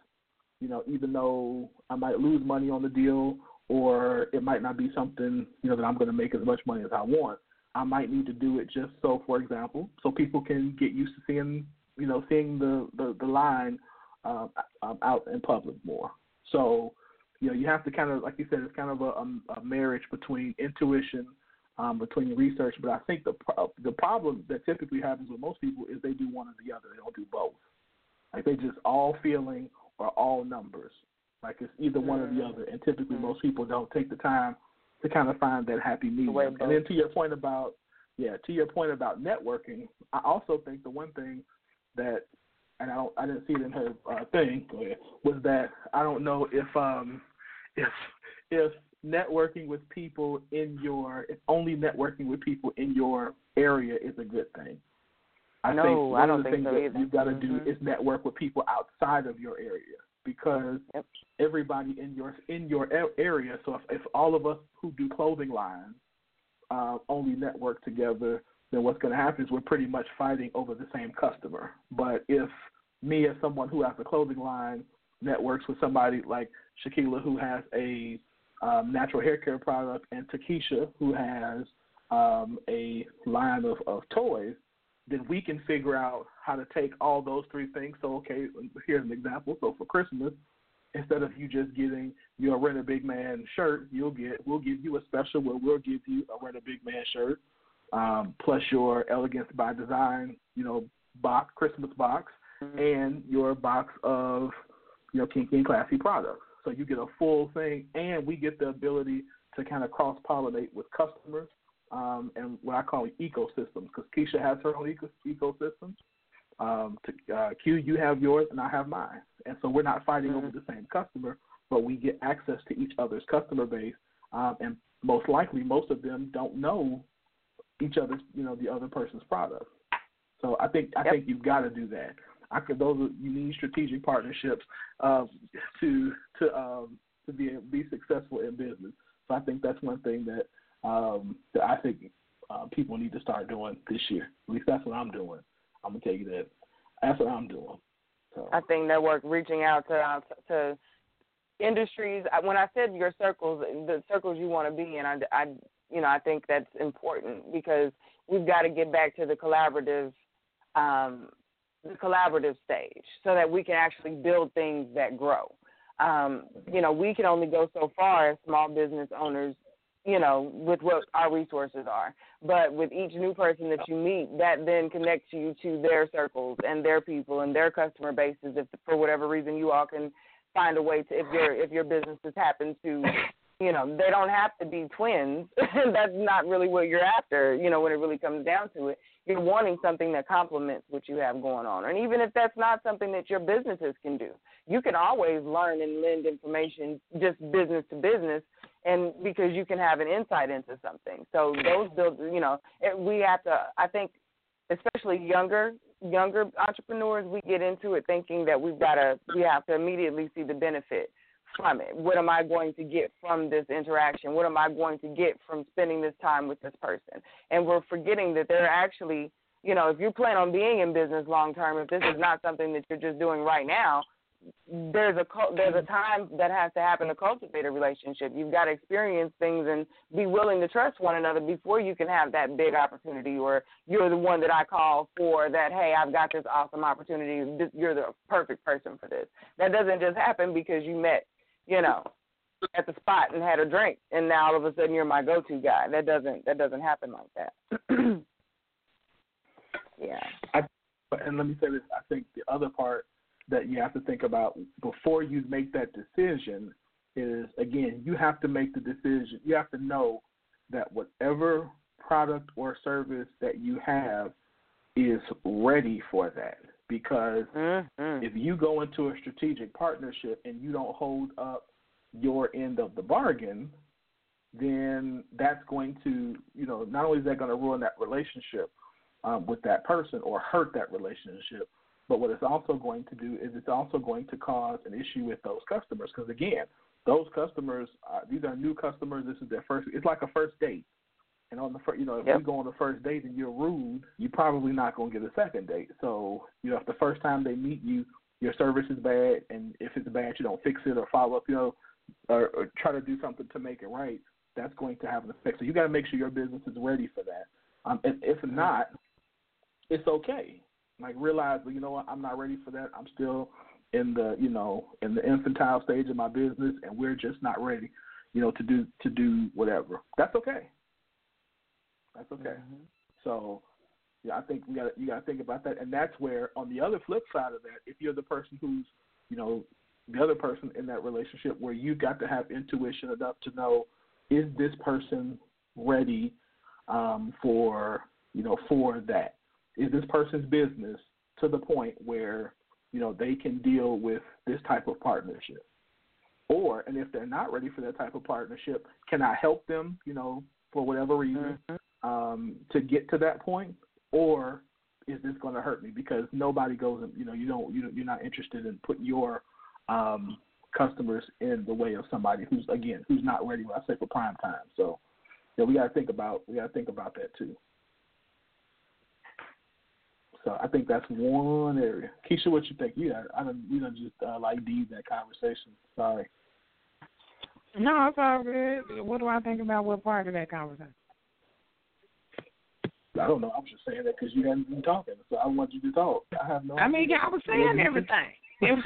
you know even though I might lose money on the deal or it might not be something you know that I'm going to make as much money as I want, I might need to do it just so, for example, so people can get used to seeing you know seeing the the, the line um, out in public more. So you know you have to kind of like you said it's kind of a, a, marriage between intuition um, between research. But I think the pro- the problem that typically happens with most people is they do one or the other. They don't do both. Like they just all feeling or all numbers. Like it's either one or the other. And typically Mhm. most people don't take the time to kind of find that happy medium. way And then to your point about yeah, to your point about networking, I also think the one thing that and I don't I didn't see it in her uh, thing was that I don't know if um if if networking with people in your if only networking with people in your area is a good thing. I No, think I one don't of the think things so that either. you've got to do Mhm. is network with people outside of your area because Yep. everybody in your in your area. So if, if all of us who do clothing lines uh, only network together, then what's going to happen is we're pretty much fighting over the same customer. But if me as someone who has a clothing line networks with somebody like Shakila who has a um, natural hair care product and Takesha who has um, a line of, of toys, then we can figure out how to take all those three things. So, okay, here's an example. So for Christmas, instead of you just getting your rent a big man shirt, you'll get we'll give you a special where we'll give you a rent a big man shirt, um, plus your elegance by design, you know, box Christmas box, Mm-hmm. and your box of you know kinky and classy products. So you get a full thing, and we get the ability to kind of cross pollinate with customers um, and what I call ecosystems. Because Keisha has her own eco- ecosystems. Um, to, uh, Q, you have yours, and I have mine, and so we're not fighting over the same customer, but we get access to each other's customer base, um, and most likely, most of them don't know each other's, you know, the other person's product. So I think I Yep. think you've got to do that. I could those are, you need strategic partnerships um, to to um, to be be successful in business. So I think that's one thing that um, that I think uh, people need to start doing this year. At least that's what I'm doing. I'm gonna tell you that. That's what I'm doing. So I think network reaching out to out to industries. When I said your circles, the circles you want to be in, I, I you know I think that's important because we've got to get back to the collaborative, um, the collaborative stage, so that we can actually build things that grow. Um, you know, we can only go so far as small business owners you know, with what our resources are. But with each new person that you meet, that then connects you to their circles and their people and their customer bases. If for whatever reason you all can find a way to, if your if your businesses happen to, you know, they don't have to be twins. That's not really what you're after. You know, when it really comes down to it, you're wanting something that complements what you have going on. And even if that's not something that your businesses can do, you can always learn and lend information just business to business and because you can have an insight into something. So those build, you know, it, we have to. I think, especially younger younger entrepreneurs, we get into it thinking that we've got to, we have to immediately see the benefit from it. What am I going to get from this interaction? What am I going to get from spending this time with this person? And we're forgetting that they're actually, you know, if you plan on being in business long term, if this is not something that you're just doing right now, there's a there's a time that has to happen to cultivate a relationship. You've got to experience things and be willing to trust one another before you can have that big opportunity. Or you're the one that I call for that. Hey, I've got this awesome opportunity. You're the perfect person for this. That doesn't just happen because you met, you know, at the spot and had a drink, and now all of a sudden you're my go-to guy. That doesn't that doesn't happen like that. yeah. I, and let me say this. I think the other part that you have to think about before you make that decision is again you have to make the decision you have to know that whatever product or service that you have is ready for that because mm-hmm. if you go into a strategic partnership and you don't hold up your end of the bargain then that's going to you know not only is that going to ruin that relationship um, with that person or hurt that relationship but what it's also going to do is it's also going to cause an issue with those customers because again, those customers uh, these are new customers. This is their first. It's like a first date. And on the first, you know, if Yep. you go on the first date and you're rude, you're probably not going to get a second date. So, you know, if the first time they meet you, your service is bad, and if it's bad, you don't fix it or follow up, you know, or, or try to do something to make it right. That's going to have an effect. So you got to make sure your business is ready for that. Um, and if not, it's okay. Like realize, well, you know what, I'm not ready for that. I'm still in the, you know, in the infantile stage of my business, and we're just not ready, you know, to do to do whatever. That's okay. That's okay. So, yeah, I think we got you got to think about that, and that's where on the other flip side of that, if you're the person who's, you know, the other person in that relationship, where you got to have intuition enough to know, is this person ready um, for, you know, for that? Is this person's business to the point where, you know, they can deal with this type of partnership? Or, and if they're not ready for that type of partnership, can I help them, you know, for whatever reason, um, to get to that point, or is this going to hurt me? Because nobody goes, and you know, you don't, you you're not interested in putting your um, customers in the way of somebody who's again who's not ready. When I say for prime time, so yeah, we got to think about we got to think about that too. So I think that's one area. Keisha, what you think? Yeah, I don't. We don't just uh, like deed that conversation. Sorry. No, it's all good. What do I think about what part of that conversation? I don't know. I'm just saying that because you hadn't been talking, so I want you to talk. I have no. I mean, I was saying everything. It was,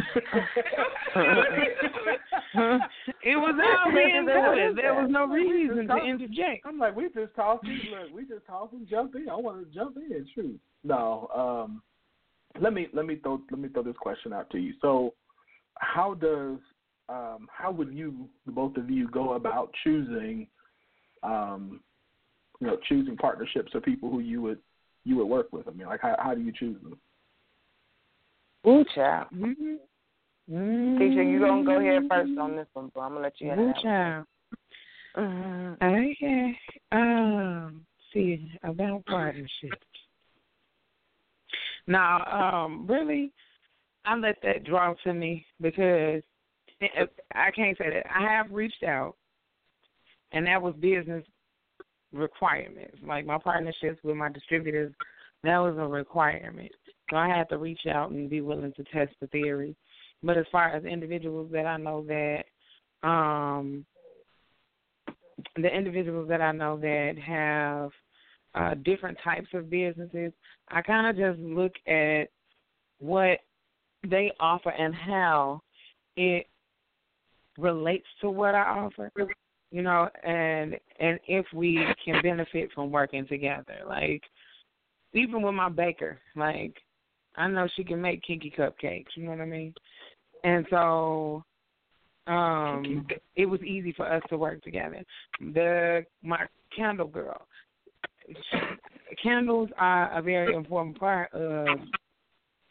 it was all being good. There was no reason to interject. I'm like, we just talking. Look, we just talking. Jump in. I want to jump in. True. No. Um. Let me let me throw let me throw this question out to you. So, how does um how would you both of you go about choosing um you know choosing partnerships or people who you would you would work with? I mean, like how how do you choose them? Ooh, child. Mm-hmm. Keisha, you gonna go ahead first on this one, but I'm gonna let you have Ooh, child. one. Okay. Um, see about partnerships. Now, um, really, I let that draw to me because I can't say that I have reached out, and that was business requirements. Like my partnerships with my distributors, that was a requirement. So I had to reach out and be willing to test the theory. But as far as individuals that I know that um the individuals that I know that have uh, different types of businesses, I kind of just look at what they offer and how it relates to what I offer. You know, and and if we can benefit from working together. Like even with my baker, like I know she can make kinky cupcakes, you know what I mean? And so um it was easy for us to work together. The my candle girl. Candles are a very important part of,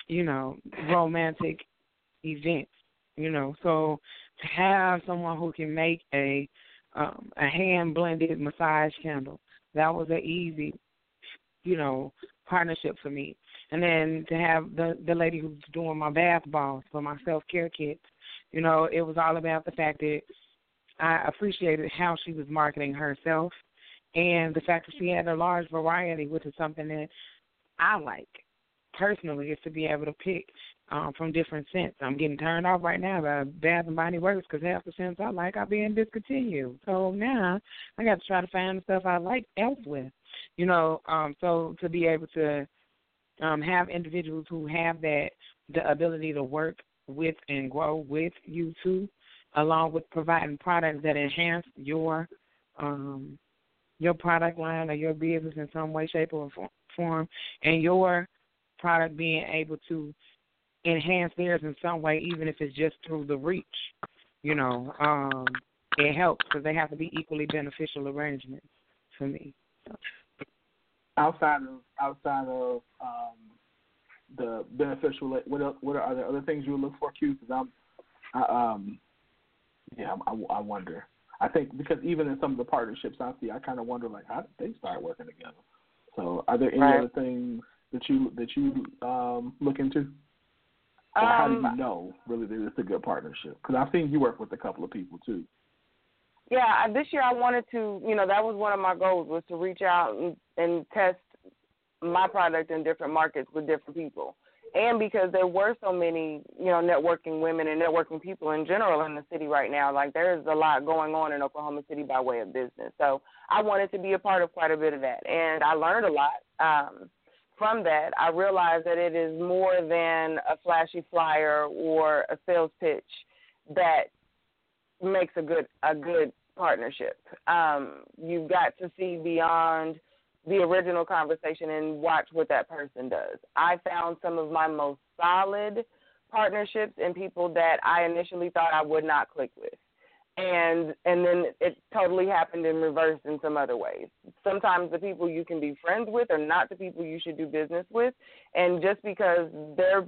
you know, romantic events. You know, so to have someone who can make a um a hand blended massage candle, that was an easy, you know, partnership for me. And then to have the the lady who's doing my bath balls for my self care kits, you know, it was all about the fact that I appreciated how she was marketing herself and the fact that she had a large variety, which is something that I like personally, is to be able to pick um, from different scents. I'm getting turned off right now by Bath and Body Works because half the scents I like are being discontinued. So now I got to try to find the stuff I like elsewhere. You know, um, so to be able to um, have individuals who have that the ability to work with and grow with you too, along with providing products that enhance your um, your product line or your business in some way, shape, or form, and your product being able to enhance theirs in some way, even if it's just through the reach. You know, um, it helps because they have to be equally beneficial arrangements for me. So. Outside of outside of um, the beneficial, what else, what are, are there other things you would look for, Q? Because I'm, I, um, yeah, I, I wonder. I think because even in some of the partnerships I see, I kind of wonder like how did they start working together. So, are there any Right. other things that you that you um, look into? Or how do Um, you know really that it's a good partnership? Because I've seen you work with a couple of people too. Yeah, this year I wanted to, you know, that was one of my goals was to reach out and, and test my product in different markets with different people. And because there were so many, you know, networking women and networking people in general in the city right now, like there's a lot going on in Oklahoma City by way of business. So I wanted to be a part of quite a bit of that, and I learned a lot um, from that. I realized that it is more than a flashy flyer or a sales pitch that makes a good a good partnership. Um, you've got to see beyond the original conversation and watch what that person does. I found some of my most solid partnerships in people that I initially thought I would not click with. And and then it totally happened in reverse in some other ways. Sometimes the people you can be friends with are not the people you should do business with. And just because their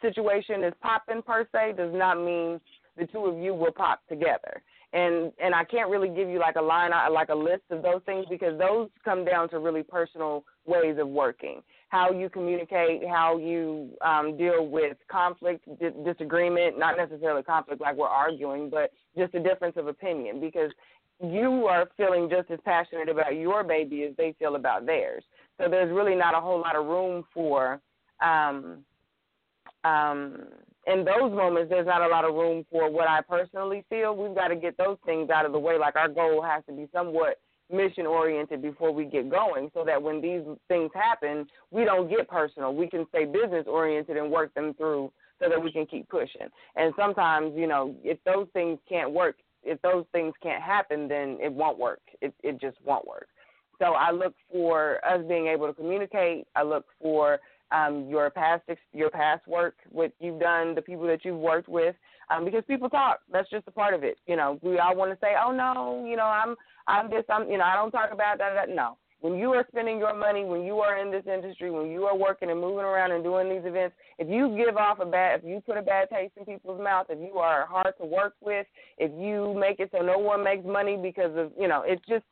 situation is popping per se does not mean the two of you will pop together. And and I can't really give you like a line like a list of those things because those come down to really personal ways of working. How you communicate, how you um, deal with conflict, di- disagreement, not necessarily conflict like we're arguing, but just a difference of opinion because you are feeling just as passionate about your baby as they feel about theirs. So there's really not a whole lot of room for um, um, in those moments, there's not a lot of room for what I personally feel. We've got to get those things out of the way. Like our goal has to be somewhat mission oriented before we get going so that when these things happen, we don't get personal. We can stay business oriented and work them through so that we can keep pushing. And sometimes, you know, if those things can't work, if those things can't happen, then it won't work. It it just won't work. So I look for us being able to communicate. I look for um, your past your past work, what you've done, the people that you've worked with, um, because people talk. That's just a part of it. You know, we all want to say, "Oh no, you know, I'm I'm just I'm you know I don't talk about that." that. No, when you are spending your money, when you are in this industry, when you are working and moving around and doing these events, if you give off a bad, if you put a bad taste in people's mouth, if you are hard to work with, if you make it so no one makes money because of you know, it's just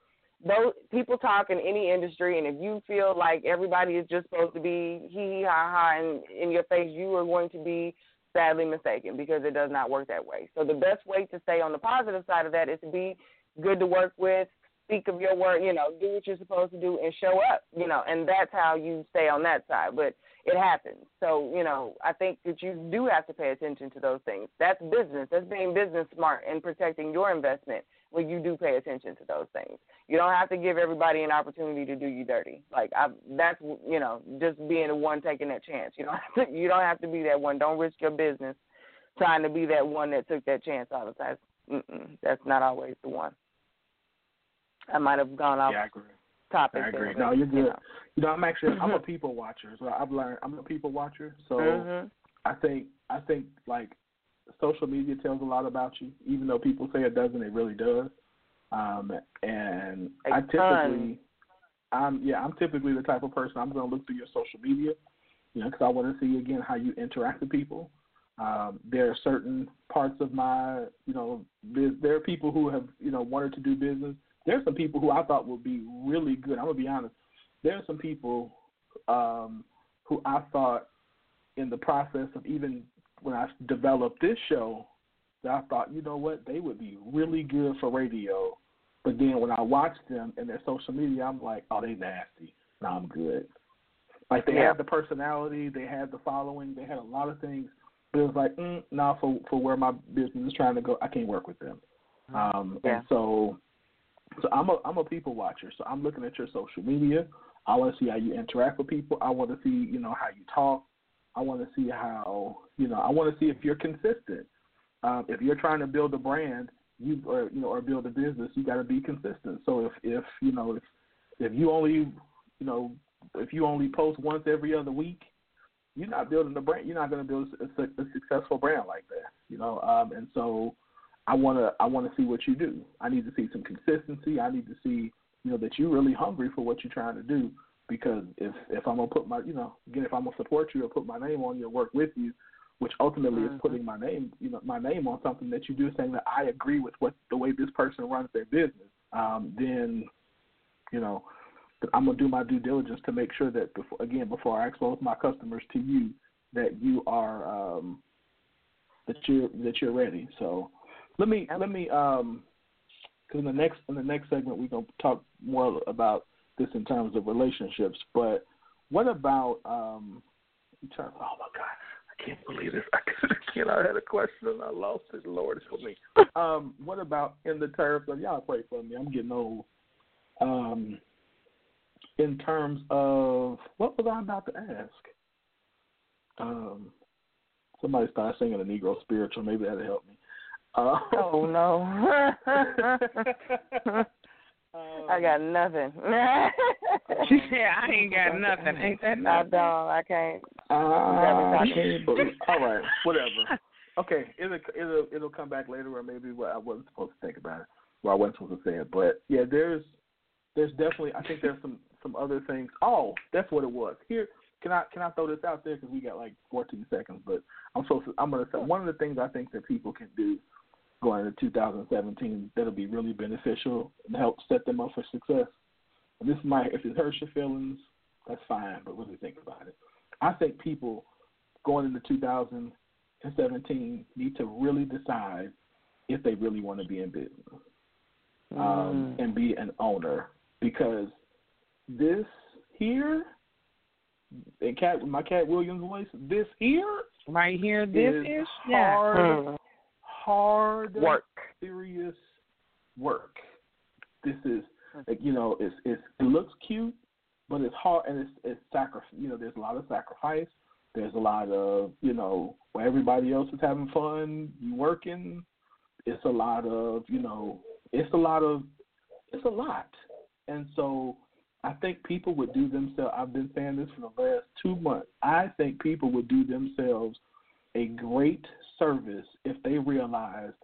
those people talk in any industry, and if you feel like everybody is just supposed to be hee hee ha ha in, in your face, you are going to be sadly mistaken because it does not work that way. So the best way to stay on the positive side of that is to be good to work with, speak of your work, you know, do what you're supposed to do and show up, you know, and that's how you stay on that side. But it happens. So, you know, I think that you do have to pay attention to those things. That's business. That's being business smart and protecting your investment when you do pay attention to those things. You don't have to give everybody an opportunity to do you dirty. Like I, that's you know, just being the one taking that chance. You don't have to. You don't have to be that one. Don't risk your business trying to be that one that took that chance all the time. Mm-mm, that's not always the one. I might have gone off yeah, I agree. topic. I agree. there, No, you're good. You know. You know, I'm actually I'm a people watcher. So I've learned I'm a people watcher. So Mhm. I think I think like social media tells a lot about you, even though people say it doesn't. It really does. Um, and A I ton. typically, I'm yeah, I'm typically the type of person I'm going to look through your social media, you know, because I want to see again how you interact with people. Um, there are certain parts of my, you know, biz- there are people who have, you know, wanted to do business. There are some people who I thought would be really good. I'm gonna be honest. There are some people um, who I thought in the process of even when I developed this show, that I thought, you know what, they would be really good for radio. But then when I watched them and their social media, I'm like, oh, they nasty. No, I'm good. Like they Yeah. had the personality, they had the following, they had a lot of things, but it was like, mm, nah, for for where my business is trying to go, I can't work with them. Um, Yeah. And so, so I'm a I'm a people watcher. So I'm looking at your social media. I want to see how you interact with people. I want to see you know how you talk. I want to see how you know. I want to see if you're consistent. Um, if you're trying to build a brand, you or you know or build a business, you got to be consistent. So if if you know if if you only you know if you only post once every other week, you're not building a brand. You're not going to build a, a successful brand like that. You know, um, and so I want to I want to see what you do. I need to see some consistency. I need to see you know that you're really hungry for what you're trying to do. Because if if I'm gonna put my you know again if I'm gonna support you or put my name on you or work with you, which ultimately Mhm. is putting my name you know my name on something that you do, saying that I agree with what the way this person runs their business, um, then you know that I'm gonna do my due diligence to make sure that before again before I expose my customers to you that you are um, that you're that you're ready. So let me let me um because in the next in the next segment we're gonna talk more about this in terms of relationships. But what about um in terms oh my god I can't believe this I can't I had a question and I lost it Lord help me. Um what about in the terms of y'all pray for me I'm getting old. Um in terms of what was I about to ask? Um, somebody started singing a Negro spiritual. Maybe that'll help me. Uh, Oh no. I got nothing. She said, I ain't got nothing. Ain't that I nothing? don't. I can't. Uh, all right, whatever. Okay, it'll it'll it'll come back later, or maybe what I wasn't supposed to think about it. Well, I wasn't supposed to say it, but yeah, there's there's definitely I think there's some some other things. Oh, that's what it was. Here, can I can I throw this out there because we got like 14 seconds, but I'm supposed to, I'm gonna say one of the things I think that people can do going into 2017 that'll be really beneficial and help set them up for success. And this might if it hurts your feelings, that's fine, but really think about it. I think people going into 2017 need to really decide if they really want to be in business um, Mm. and be an owner because this here in Katt my Katt Williams voice, this here Right here, this is is yeah. hard, Mm. Hard Work. serious work. This is hmm. like you know, it's it's it looks cute, but it's hard and it's it's sacrifice. You know, there's a lot of sacrifice. There's a lot of you know where everybody else is having fun, you working. It's a lot of you know, it's a lot of it's a lot, and so I think people would do themselves. I've been saying this for the last two months. I think people would do themselves a great service if they realized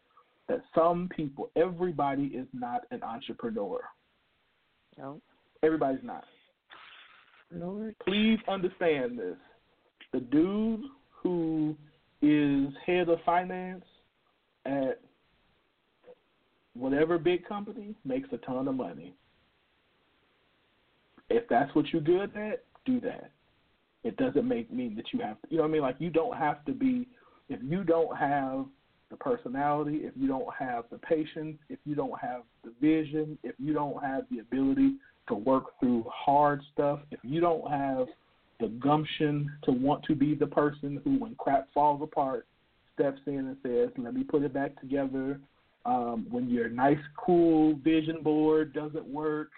that some people, everybody is not an entrepreneur. No. Everybody's not. Lord. Please understand this. The dude who is head of finance at whatever big company makes a ton of money. If that's what you're good at, do that. It doesn't make mean that you have to, you know what I mean? Like you don't have to be if you don't have the personality, if you don't have the patience, if you don't have the vision, if you don't have the ability to work through hard stuff, if you don't have the gumption to want to be the person who, when crap falls apart, steps in and says, "Let me put it back together." Um, when your nice, cool vision board doesn't work,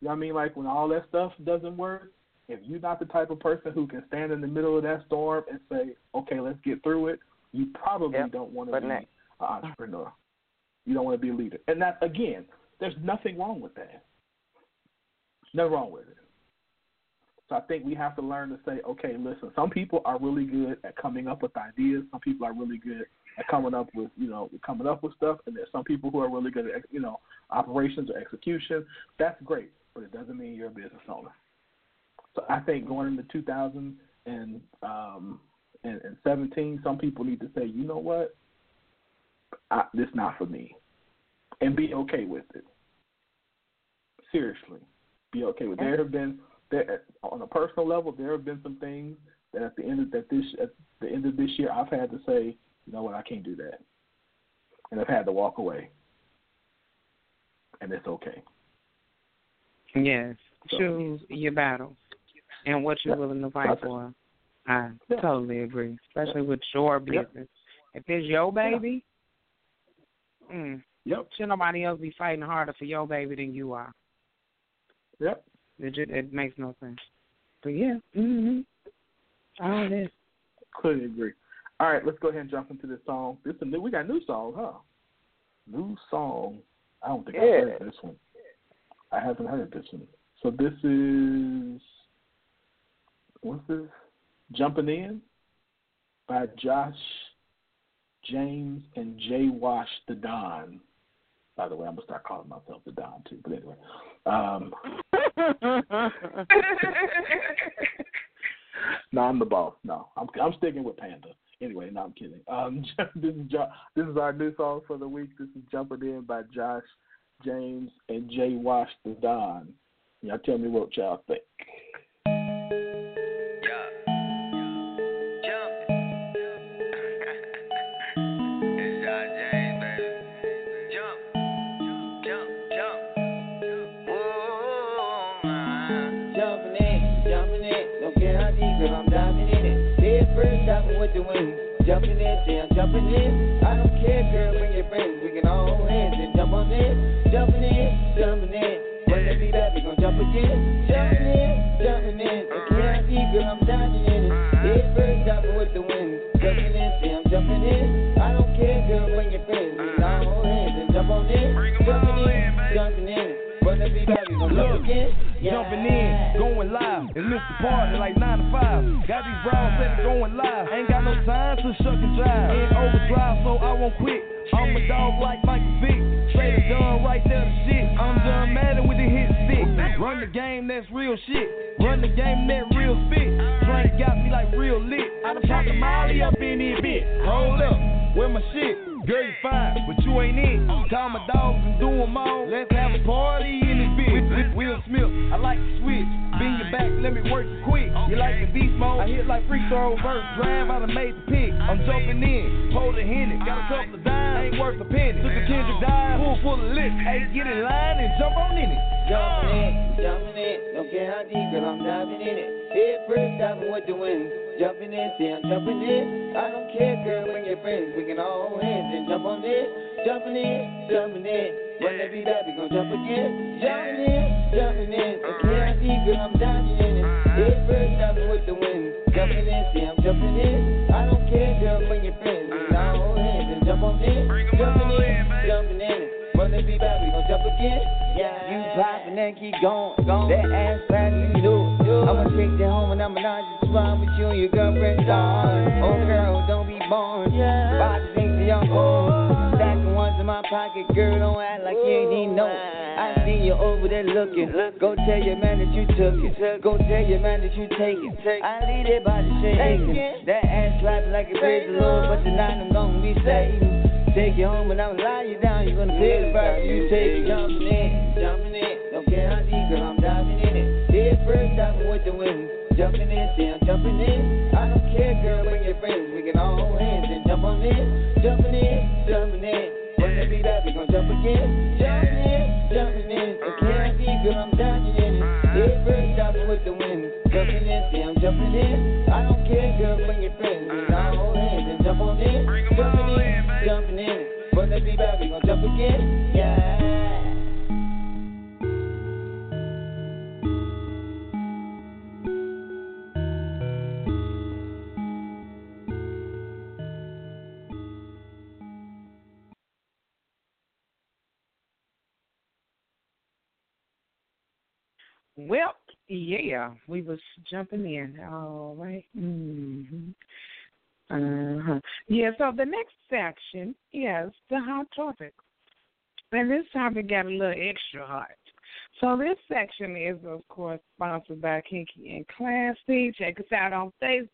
you know what I mean? Like when all that stuff doesn't work, if you're not the type of person who can stand in the middle of that storm and say, "Okay, let's get through it," you probably Yep. don't want to be next. an entrepreneur. You don't want to be a leader, and that again, there's nothing wrong with that. Nothing wrong with it. So I think we have to learn to say, okay, listen, some people are really good at coming up with ideas. Some people are really good at coming up with, you know, coming up with stuff. And there's some people who are really good at, you know, operations or execution. That's great, but it doesn't mean you're a business owner. So I think going into 2000 and um, and, and 17, some people need to say, you know what, I, this not for me, and be okay with it. Seriously, be okay with. It. There have been there on a personal level, there have been some things that at the end of that this at the end of this year, I've had to say, you know what, I can't do that, and I've had to walk away, and it's okay. Yes. So- Choose your battles and what you're willing to fight for. I Yeah. totally agree, especially with your Yeah. business. If it's your baby, mm, Yep, should nobody else be fighting harder for your baby than you are? yep. It just, it makes no sense. But yeah, mhm. All this. Couldn't agree. All right, let's go ahead and jump into this song. This is a new. We got a new song, huh? New song. I don't think I've heard this one. I haven't heard this one. So this is what's this? Jumping in by Josh James and Jay Wash the Don. By the way, I'm gonna start calling myself the Don too. But anyway, um, no, I'm the boss. No, I'm I'm sticking with Panda. Anyway, no, I'm kidding. Um, this is jo- this is our new song for the week. This is "Jumping In" by Josh James and Jay Wash the Don. Y'all tell me what y'all think. With. Jumping in, say I'm jumping in. I don't care, girl, bring your friends, we can all hold hands and jump on in. Jumping in, jumping in. When they be back, we gon' jump again. Jumping in, jumping in, care how deep, girl, I'm diving in it. Head first, diving with the wind. Jumping in, say I'm jumping in. I don't care, girl, they be back, we gon' jump again. Jumping in, going live. and lift the Party like 9 to 5. Got these brows that are going live. Ain't got no time to shuck and drive. In overdrive, so I won't quit. I'm a dog like Michael Vick. Straight done right there the shit. I'm done Madden with the hit stick. Run the game, that's real shit. Run the game, that real spit. Frank got me like real lit. I done popped a molly up in this bit. Hold up, where my shit? Girl, you fine, but you ain't it. Call my dogs and do them all. Let's have a party in this bitch. With, Will Smith, I like to switch. Bend your back, let me work it quick. You like the beast mode? I hit like free throw, verse drive, I done made the pick. I'm jumping in, hold a henny. Got a couple of dimes, ain't worth a penny. Took a Kendrick dive, full full of lit. Hey, get in line and jump on in it. Jumping in, jumping in, don't care how deep, girl, I'm diving in it. Head first, diving with the wind. Jumping in, see I'm jumping in. I don't care, girl, bring your friends. We can all hands and jump on in. Jumping in, jumping in. When they be back, we gon' jump again. Jumping in, jumping in. Care how deep, girl, I'm in it. Head first, diving with the wind. Jumping in, see I'm jumping in. I don't care, girl, bring your friends. We can all hands and jump on in. Jumping in, jumping in. When they be back, we gon' jump again. Yeah. You poppin' and keep going. That ass fat, you do it. I'ma take that home and I'ma not just run with you and your girlfriend, darling. Oh, girl, don't be born. Buy the things that y'all own. Oh. Stacking ones in my pocket, girl, don't act like you ain't even know. I see you over there looking. Go tell your man that you took it. Go tell your man that you take it. I leave that body shaking. That ass slapping like a the Lord, but tonight I'm gonna be saving. Take you home and I'll lie you down. You're gonna pay the price. You take it, jumping in, jumping in. Don't care how deep, girl, I'm diving in it. Head first, diving with the wind. Jumping in, see I'm jumping in. I don't care, girl, bring your friends. We can all hold hands and jump on in. Jumping in, jumping in. When they be back, we gon' jump again. Jumping in, jumping in. Don't care how deep, girl, I'm diving in it. Head first, diving with the wind. Jumping in, see I'm jumping in. I don't care, girl, bring your jump again. Yeah. Well, yeah, we was jumping in. All right. Mm-hmm. Uh-huh. Yeah, so the next section is the hot topic. And this topic got a little extra hot. So this section is, of course, sponsored by Kinky and Classy. Check us out on Facebook.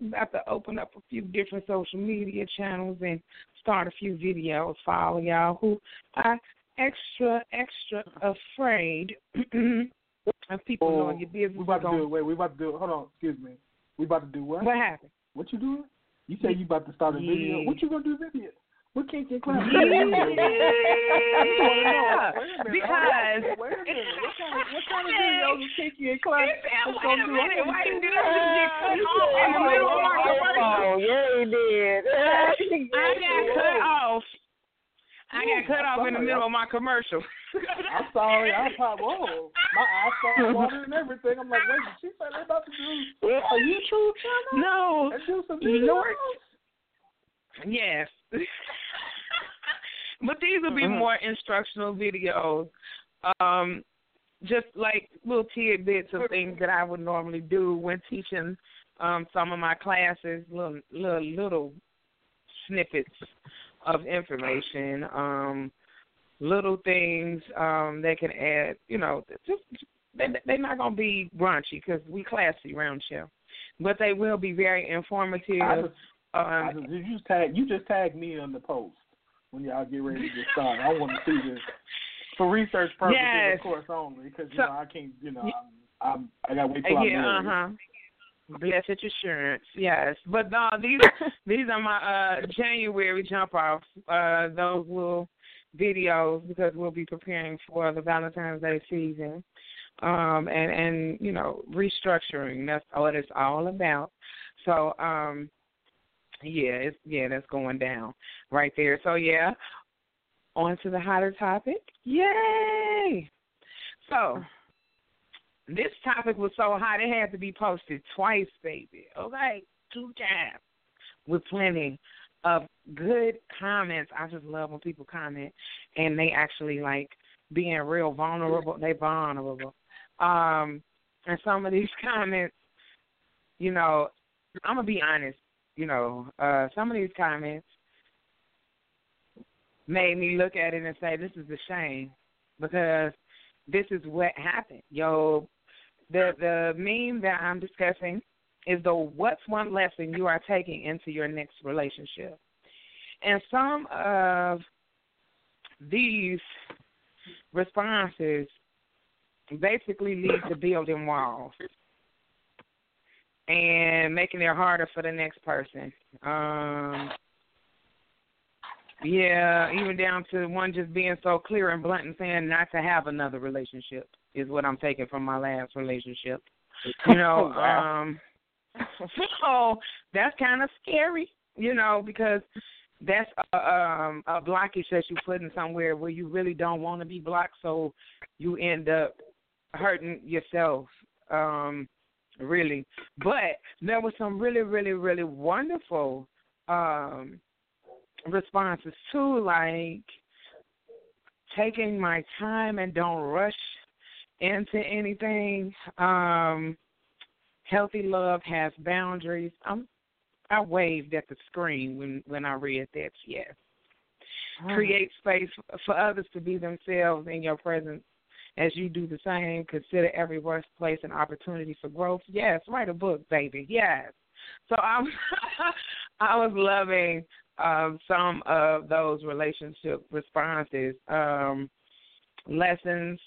We're about to open up a few different social media channels and start a few videos for all y'all who are extra, extra afraid of people Oh, knowing your business. We about to do it. Wait, we about to do it. Hold on, excuse me. We about to do what? What happened? What you doing? You say you about to start a video. What you gonna do video? What can't you clap? Yeah, Wait a minute. because Wait a minute. What kind of, what kind of videos is Kinky and Class He said, is wait a do? minute, why did do I just get cut off in the middle of my commercial? Oh, yeah, he did. I got cut off. I got cut off in the middle of my commercial. I'm sorry. I pop. Whoa, my eyes started watering and everything. I'm like, wait, did she say they about to do a YouTube channel No, and do some videos? Yes. but these will be Mhm. more instructional videos. Um, just like little tidbits of things that I would normally do when teaching um some of my classes, little little little snippets of information, um, little things um that can add, you know, just they they're not gonna be raunchy because we classy around here, but they will be very informative. I just, I Um, just, you just tag you just tag me on the post when y'all get ready to get started. I want to see this for research purposes, Yes. of course, only because you So- know I can't. You know, I'm, I'm I got to wait till I'm yeah, uh married. huh. Blessed assurance, yes. But no, these these are my uh January jump offs. Uh, those will videos because we'll be preparing for the Valentine's Day season, um, and and you know restructuring. That's what it's all about. So, um, yeah, it's yeah, that's going down right there. So yeah, on to the hotter topic. Yay! So this topic was so hot it had to be posted twice, baby. Okay, two times with plenty of good comments. I just love when people comment and they actually like being real vulnerable. They vulnerable. Um, and some of these comments, you know, I'm gonna be honest. You know, uh, some of these comments made me look at it and say, "This is a shame," because this is what happened. Yo, the the meme that I'm discussing is the what's one lesson you are taking into your next relationship, and some of these responses basically lead to building walls and making it harder for the next person. Um, yeah, even down to one just being so clear and blunt and saying not to have another relationship is what I'm taking from my last relationship. You know, Wow. um so that's kind of scary, you know, because that's a, um, a blockage that you put in somewhere where you really don't want to be blocked, so you end up hurting yourself, um, really. But there was some really, really, really wonderful um, responses too, like taking my time and don't rush into anything. Um, healthy love has boundaries. I'm I waved at the screen when when I read that. Yes. Create space for others to be themselves in your presence as you do the same. Consider every workplace an opportunity for growth. Yes, write a book, baby. Yes. So I'm I was loving um some of those relationship responses. Um lessons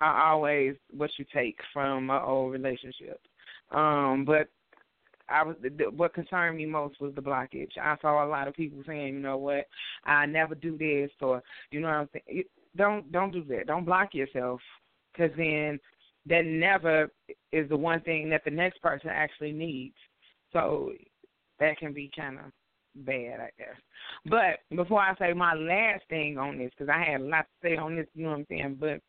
are always what you take from an old relationship. Um, but I was what concerned me most was the blockage. I saw a lot of people saying, you know what, I never do this, or you know what I'm saying. Don't don't do that. Don't block yourself, because then that never is the one thing that the next person actually needs. So that can be kind of bad, I guess. But before I say my last thing on this, because I had a lot to say on this, you know what I'm saying, but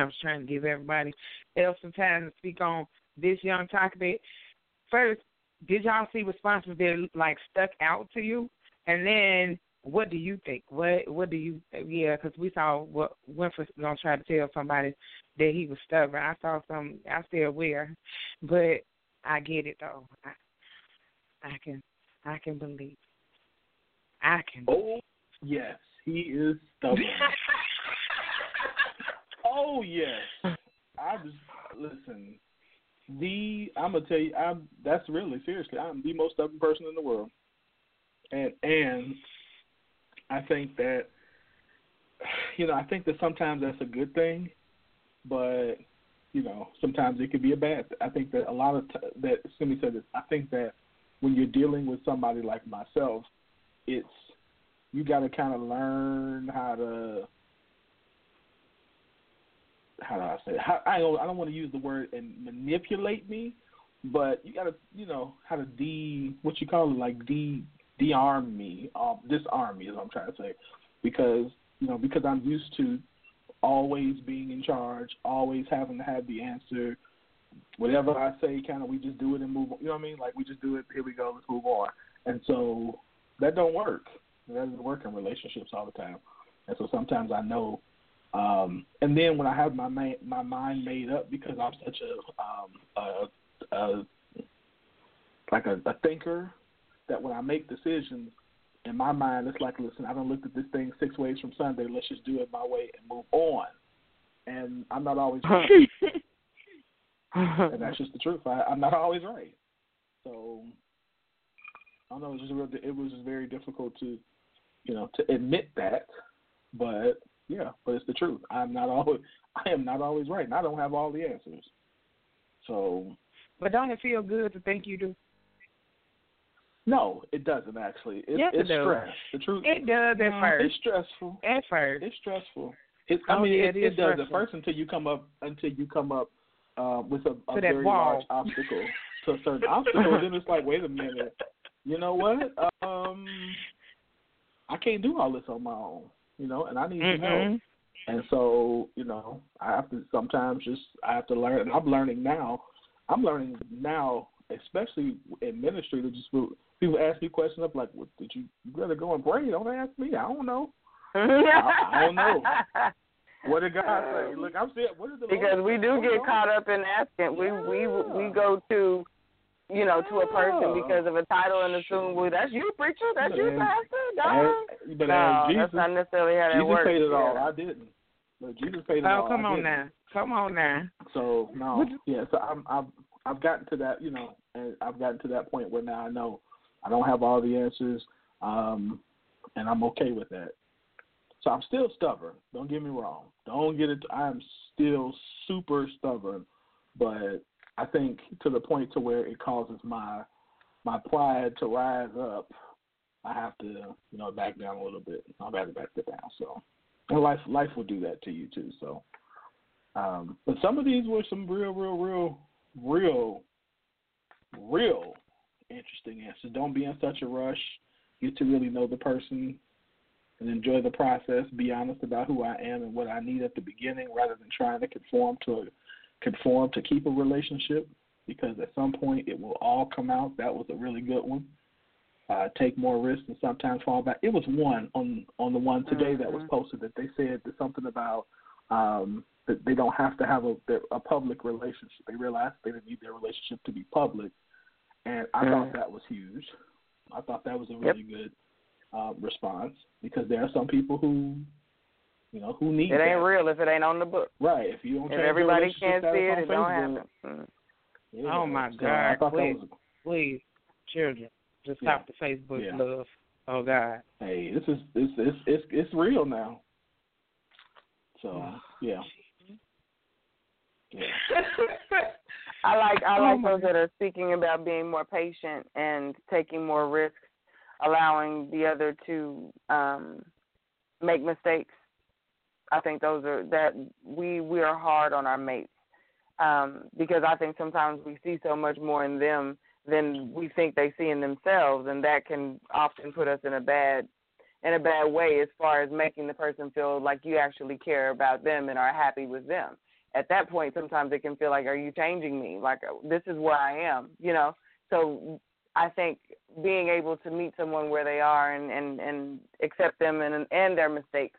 I was trying to give everybody else some time to speak on this young topic. First, did y'all see responses that like stuck out to you? And then, what do you think? What What do you? Yeah, because we saw what Winfrey gonna try to tell somebody that he was stubborn. I saw some. I still aware, but I get it though. I, I can. I can believe. I can. Oh yes, he is stubborn. oh yes. I just listen. The I'm gonna tell you, I'm that's really seriously. I'm the most stubborn person in the world, and and I think that you know I think that sometimes that's a good thing, but you know sometimes it could be a bad. I think that a lot of t- that Simi said this. I think that when you're dealing with somebody like myself, it's you got to kind of learn how to how do I say it? How, I don't I don't want to use the word and manipulate me, but you got to you know how to de what you call it like de de-arm me, um, disarm me is what I'm trying to say, because you know because I'm used to always being in charge, always having to have the answer. Whatever I say, kind of we just do it and move on. You know what I mean? Like we just do it. Here we go. Let's move on. And so that don't work. That doesn't work in relationships all the time. And so sometimes I know um, and then when I have my ma- my mind made up because I'm such a um, a, a like a, a thinker that when I make decisions in my mind it's like listen I don't looked at this thing six ways from Sunday. Let's just do it my way and move on. And I'm not always right. And that's just the truth. I, I'm not always right. So I don't know it was just real, it was just very difficult to you know to admit that. But yeah, but it's the truth. I'm not always I am not always right, and I don't have all the answers. So But don't it feel good to think you do? no, it doesn't actually. It, Yes, it's does. stress. The truth. It does at No, first. It's stressful. At first. It's stressful. It, I Oh, mean, yeah, it, it it does at first until you come up until you come up uh, with a, a very wall. large obstacle to a certain obstacle. then it's like, wait a minute, you know what? Um, I can't do all this on my own, you know, and I need some help. Mhm. And so, you know, I have to sometimes just I have to learn. And I'm learning now. I'm learning now, especially in ministry, to just people ask me questions. I'm like, "What did you, you better go and pray? Don't ask me. I don't know. I- I don't know. What did God say? Look, I'm saying, what did the because Lord we do get caught up in asking. We we we go to, you know, to a person because of a title and assume, well, that's you, preacher, that's you, And- pastor. No, And- but no, Jesus, that's not necessarily how that Jesus works. paid it all. yeah. I didn't. But Jesus paid it all. Oh, come I on didn't. now. Come on now. So no, yeah. So I'm I've I've gotten to that, you know, and I've gotten to that point where now I know I don't have all the answers, um, and I'm okay with that. So I'm still stubborn. Don't get me wrong. Don't get it. I'm still super stubborn, but I think to the point to where it causes my my pride to rise up. I have to, you know, back down a little bit. I've got to back it down. So, and life life will do that to you too. So, Um, but some of these were some real, real, real, real, real interesting answers. Don't be in such a rush. Get to really know the person and enjoy the process. Be honest about who I am and what I need at the beginning, rather than trying to conform to conform to keep a relationship. Because at some point it will all come out. That was a really good one. Uh, take more risks and sometimes fall back. It was one on on the one today that was posted that they said that something about um, that they don't have to have a a public relationship. They realized they didn't need their relationship to be public, and I Mm. thought that was huge. I thought that was a really good uh, response because there are some people who, you know, who need It ain't that. real if it ain't on the book. Right. If you don't If change your everybody can't see status it, on it don't happen. Mm. yeah, Oh my God! thought that Please, was please, children, just Yeah. stop the Facebook Yeah. love. Oh God. hey, this is this it's it's it's real now. So yeah. Yeah. I like I Oh like those that are speaking about being more patient and taking more risks, allowing the other to um make mistakes. I think those are that we we are hard on our mates um, because I think sometimes we see so much more in them than we think they see in themselves, and that can often put us in a bad in a bad way as far as making the person feel like you actually care about them and are happy with them. At that point, sometimes it can feel like, are you changing me? Like this is where I am, you know. So I think being able to meet someone where they are and and and accept them and and their mistakes,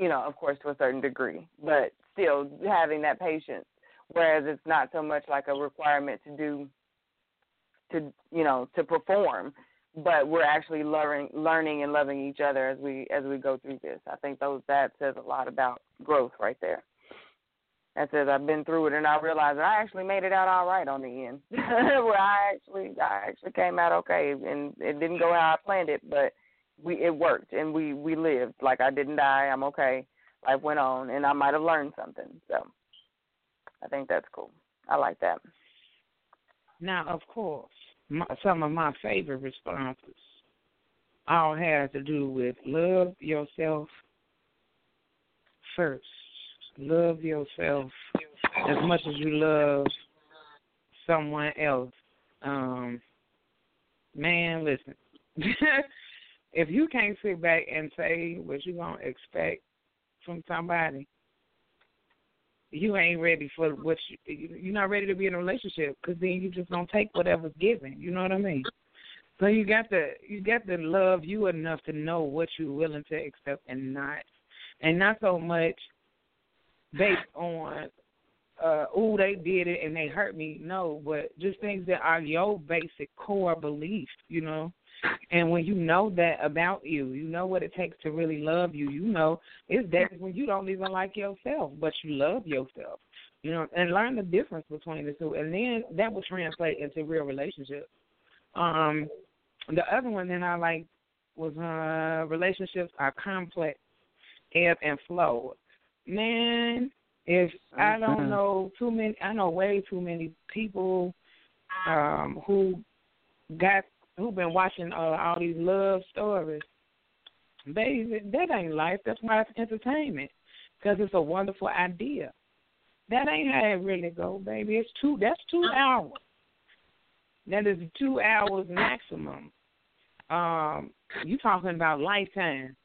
you know, of course to a certain degree, but still having that patience. Whereas it's not so much like a requirement to do, to you know, to perform, but we're actually learning learning and loving each other as we as we go through this. I think those that says a lot about growth right there. That says I've been through it and I realized that I actually made it out all right on the end. Where I actually I actually came out okay and it didn't go how I planned it, but we it worked and we we lived. Like I didn't die. I'm okay. Life went on and I might have learned something. So I think that's cool. I like that. Now, of course, my, some of my favorite responses all have to do with love yourself first. Love yourself as much as you love someone else. Um, man, listen. if you can't sit back and say what you gonna expect from somebody, you ain't ready for what you, you're not ready to be in a relationship because then you just don't take whatever's given. You know what I mean? So you got to you got to love you enough to know what you're willing to accept and not, and not so much based on uh oh they did it and they hurt me. No, but just things that are your basic core beliefs. You know. And when you know that about you, you know what it takes to really love you. You know it's days when you don't even like yourself, but you love yourself. You know, and learn the difference between the two, and then that will translate into real relationships. Um, the other one that I like was uh relationships are complex, ebb and flow. Man, if I don't know too many, I know way too many people um who got who've been watching uh, all these love stories. Baby, that ain't life. That's why it's entertainment, because it's a wonderful idea. That ain't how it really go, baby. It's two. That's two hours. That is two hours maximum. Um, you talking about lifetime.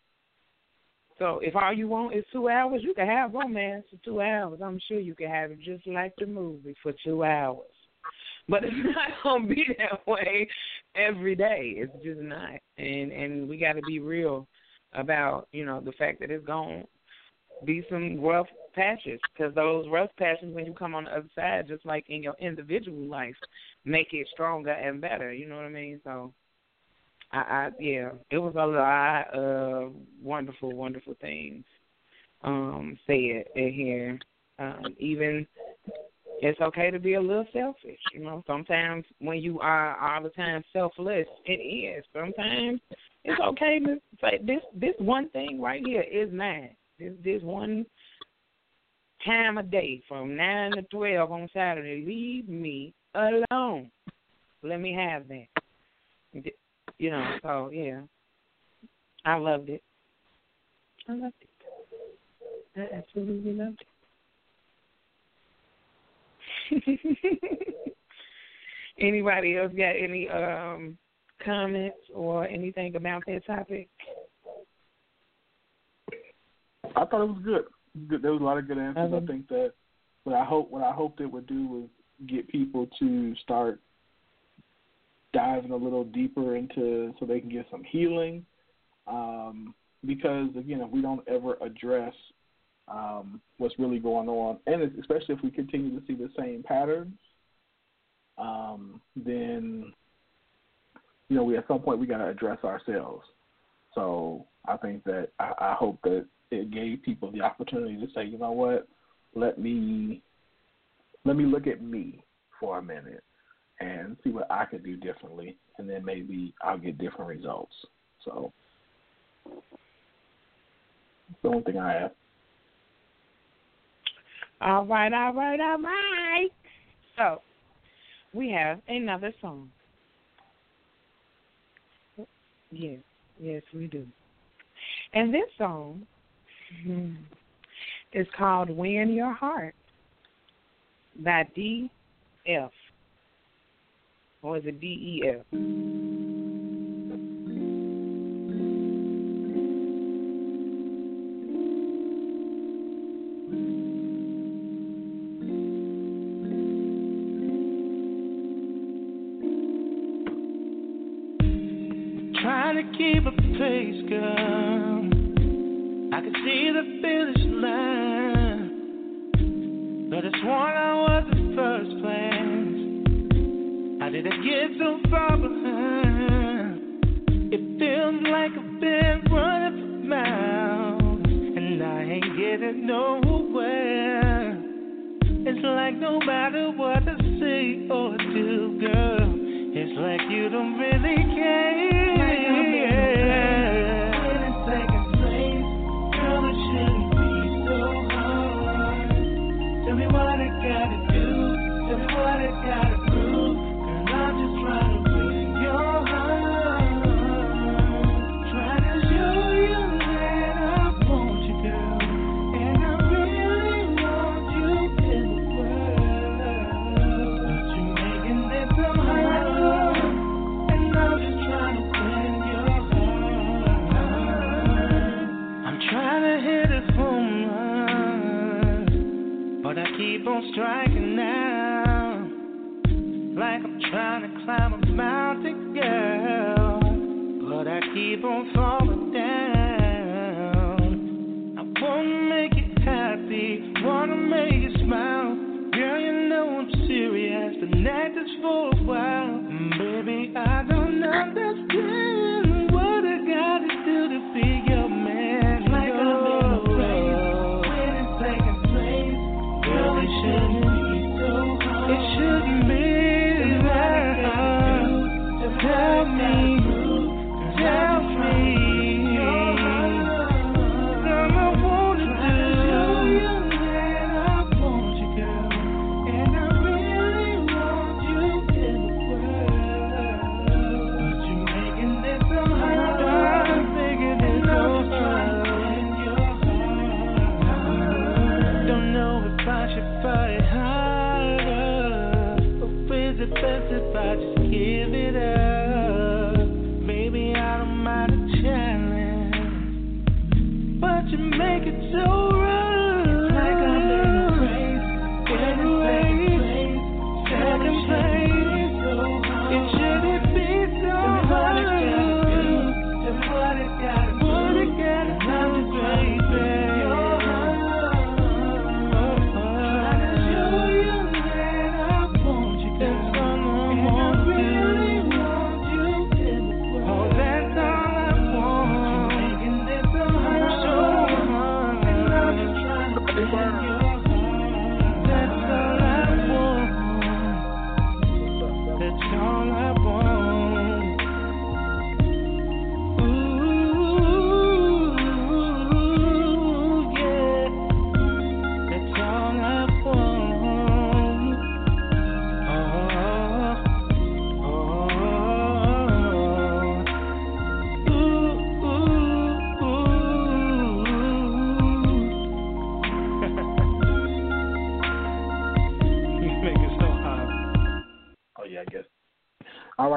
So if all you want is two hours, you can have romance for two hours. I'm sure you can have it just like the movie for two hours. But it's not gonna be that way every day. It's just not. And and we got to be real about you know the fact that it's gonna be some rough patches because those rough patches when you come on the other side, just like in your individual life, make it stronger and better. You know what I mean? So. I, I yeah, it was a lot of wonderful, wonderful things um said in here. Um, even it's okay to be a little selfish. You know, sometimes when you are all the time selfless, it is. Sometimes it's okay to say this this one thing right here is mine. This this one time a day from nine to twelve on Saturday. Leave me alone. Let me have that. You know, so yeah. I loved it. I loved it. I absolutely loved it. Anybody else got any um comments or anything about that topic? I thought it was good. good. There was a lot of good answers. Okay. I think that what I hope what I hoped it would do was get people to start diving a little deeper into so they can get some healing. Um, because again, if we don't ever address um, what's really going on, and especially if we continue to see the same patterns, um, then you know we at some point we got to address ourselves. So I think that I, I hope that it gave people the opportunity to say, you know what, let me let me look at me for a minute and see what I could do differently, and then maybe I'll get different results. So that's the only thing I have. All right, all right, all right. So we have another song. Yes, yes, we do. And this song hmm, is called Win Your Heart by D.F. Or is it D.E.F.?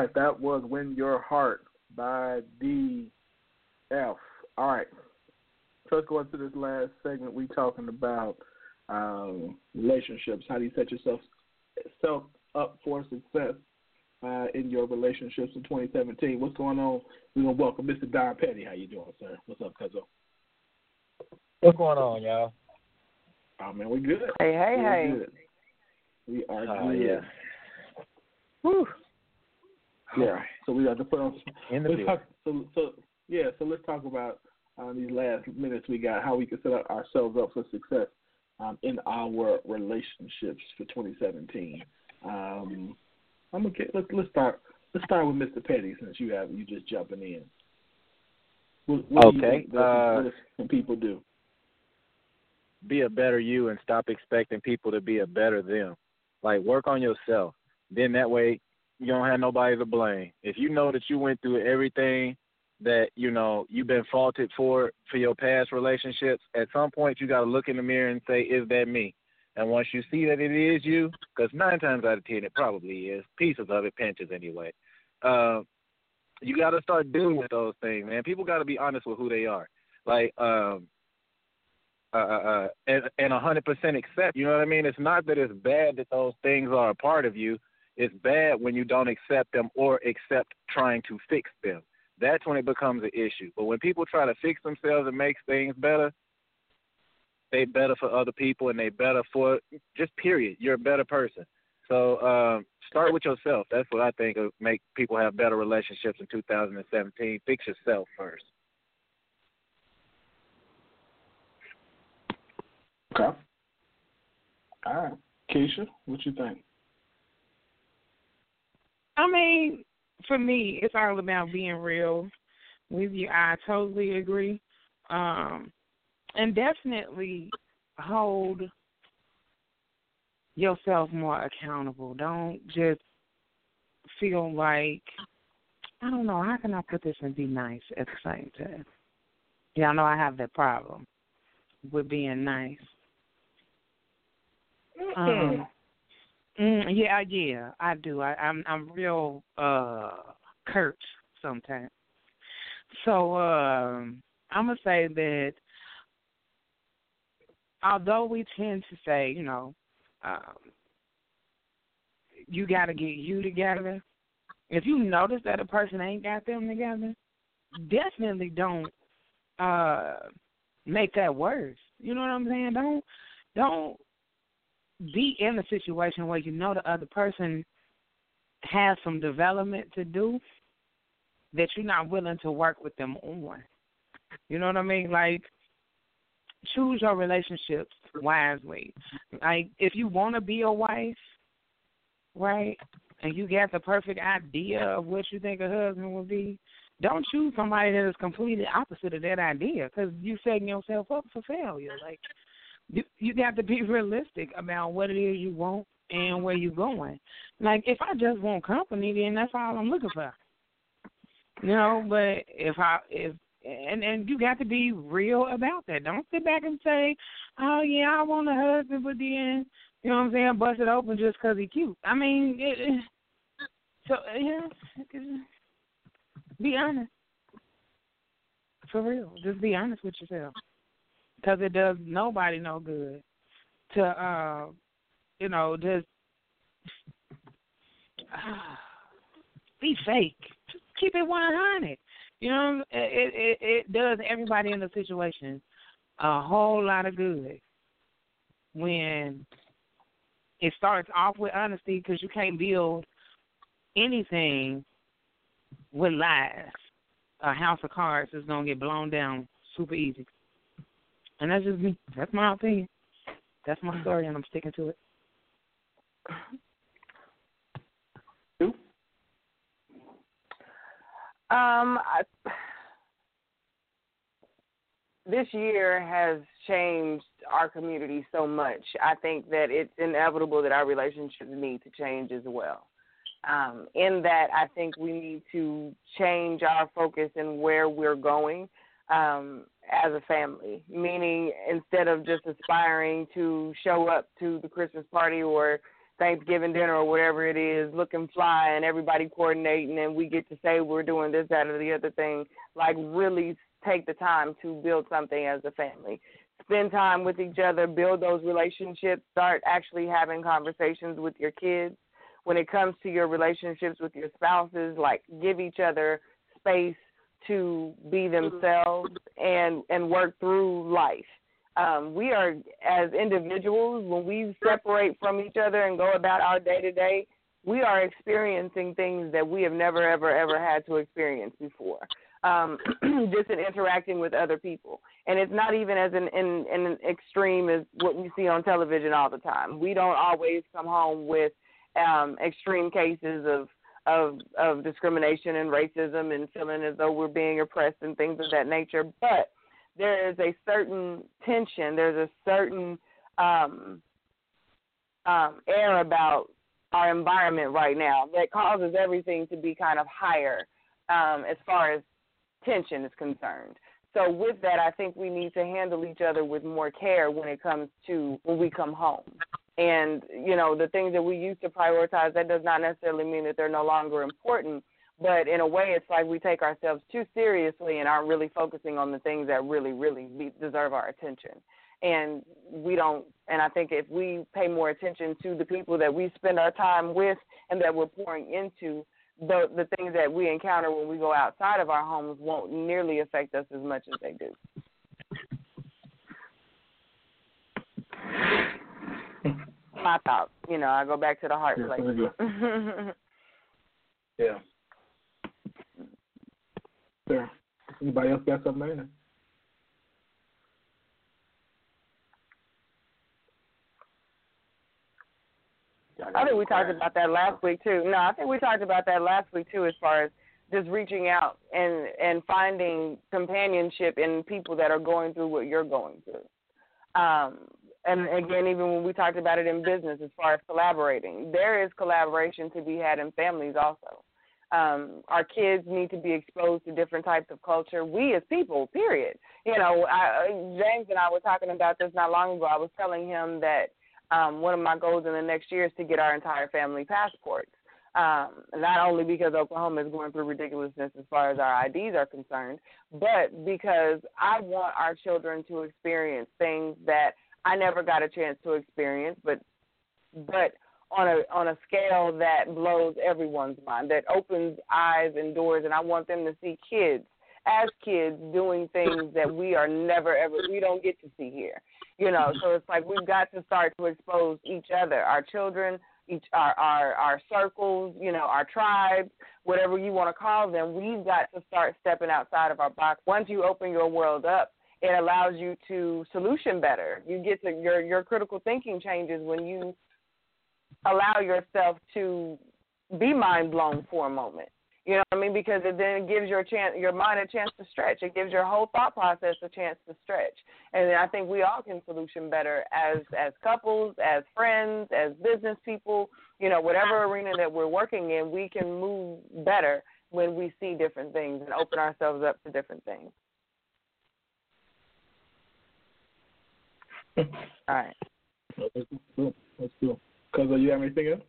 Right, that was "Win Your Heart" by DF. All right, so let's go into this last segment. We talking about um, relationships. How do you set yourself self up for success uh, in your relationships in 2017? What's going on? We're gonna welcome Mr. Don Petty. How you doing, sir? What's up, Cuzzo? What's going on, y'all? Oh man, we good. Hey, hey, we hey. Good. We are Oh, good. yeah. Whew. Yeah. So we got to put on. In the let's talk, so, so yeah. So let's talk about uh, these last minutes we got. How we can set up ourselves up for success um, in our relationships for 2017. Um, I'm gonna get, let's let's start. Let's start with Mr. Petty since you have you just jumping in. What, what do you Okay, think uh, what people do? Be a better you and stop expecting people to be a better them. Like work on yourself. Then that way you don't have nobody to blame. If you know that you went through everything that you know you've been faulted for for your past relationships, at some point you got to look in the mirror and say, "Is that me?" And once you see that it is you, because nine times out of ten it probably is, pieces of it pinches anyway. Uh, you got to start dealing with those things, man. People got to be honest with who they are. Like, um, uh, uh, uh, and and a hundred percent accept. You know what I mean? It's not that it's bad that those things are a part of you. It's bad when you don't accept them or accept trying to fix them. That's when it becomes an issue. But when people try to fix themselves and make things better, they better for other people and they better for just period. You're a better person. So um, start with yourself. That's what I think will make people have better relationships in 2017. Fix yourself first. Okay. All right, Keisha, what you think? I mean, for me, it's all about being real with you. I totally agree. Um, and definitely hold yourself more accountable. Don't just feel like I don't know, how can I put this and be nice at the same time? Yeah, I know I have that problem with being nice. Um, mm, yeah, yeah, I do. I, I'm I'm real uh curt sometimes. So um I'm gonna say that although we tend to say, you know, um, you got to get you together. If you notice that a person ain't got them together, definitely don't uh make that worse. You know what I'm saying? Don't don't be in a situation where you know the other person has some development to do that you're not willing to work with them on. You know what I mean? Like choose your relationships wisely. Like if you want to be a wife, right? And you got the perfect idea of what you think a husband will be, don't choose somebody that is completely opposite of that idea because you're setting yourself up for failure. Like you, you got to be realistic about what it is you want and where you're going. Like if I just want company, then that's all I'm looking for. You know, but if I if and and you got to be real about that. Don't sit back and say, "Oh yeah, I want a husband," but then you know what I'm saying, bust it open just 'cause he cute. I mean, it, so yeah, be honest for real. Just be honest with yourself, 'cause it does nobody no good to uh, you know just uh, be fake. Just keep it one hundred. You know, it, it it does everybody in the situation a whole lot of good when it starts off with honesty because you can't build anything with lies. A house of cards is gonna get blown down super easy, and that's just me. That's my opinion. That's my story, and I'm sticking to it. Um, I, this year has changed our community so much. I think that it's inevitable that our relationships need to change as well. Um, in that, I think we need to change our focus and where we're going um, as a family. Meaning, instead of just aspiring to show up to the Christmas party or Thanksgiving dinner or whatever it is, looking fly and everybody coordinating and we get to say we're doing this, that, or the other thing. Like really take the time to build something as a family. Spend time with each other, build those relationships, start actually having conversations with your kids. When it comes to your relationships with your spouses, like give each other space to be themselves and and work through life. Um, we are as individuals when we separate from each other and go about our day to day, we are experiencing things that we have never ever ever had to experience before. Um, just in interacting with other people, and it's not even as an, in, in an extreme as what we see on television all the time. We don't always come home with um, extreme cases of of of discrimination and racism and feeling as though we're being oppressed and things of that nature. But there is a certain tension. There's a certain um, um, air about our environment right now that causes everything to be kind of higher um, as far as tension is concerned. So with that, I think we need to handle each other with more care when it comes to when we come home. And you know, the things that we used to prioritize, that does not necessarily mean that they're no longer important. But in a way, it's like we take ourselves too seriously and aren't really focusing on the things that really, really deserve our attention. And we don't. And I think if we pay more attention to the people that we spend our time with and that we're pouring into, the the things that we encounter when we go outside of our homes won't nearly affect us as much as they do. My thoughts, you know, I go back to the heart Yeah, place. Yeah. There. Anybody else got something there? I think we talked about that last week too. No, I think we talked about that last week too, as far as just reaching out and and finding companionship in people that are going through what you're going through. Um, and again, even when we talked about it in business, as far as collaborating, there is collaboration to be had in families also. Um, our kids need to be exposed to different types of culture. We as people, period. You know, I, James and I were talking about this not long ago. I was telling him that um, one of my goals in the next year is to get our entire family passports. Um, not only because Oklahoma is going through ridiculousness as far as our IDs are concerned, but because I want our children to experience things that I never got a chance to experience, but but on a on a scale that blows everyone's mind, that opens eyes and doors, and I want them to see kids as kids doing things that we are never ever we don't get to see here. You know, so it's like we've got to start to expose each other, our children, each our our, our circles, you know, our tribes, whatever you want to call them. We've got to start stepping outside of our box. Once you open your world up, it allows you to solution better. You get to your your critical thinking changes when you allow yourself to be mind blown for a moment. You know what I mean? Because it then gives your chance, your mind a chance to stretch. It gives your whole thought process a chance to stretch. And I think we all can solution better as as couples, as friends, as business people. You know, whatever arena that we're working in, we can move better when we see different things and open ourselves up to different things. All right. Let's do. Let's. Cause you have anything else?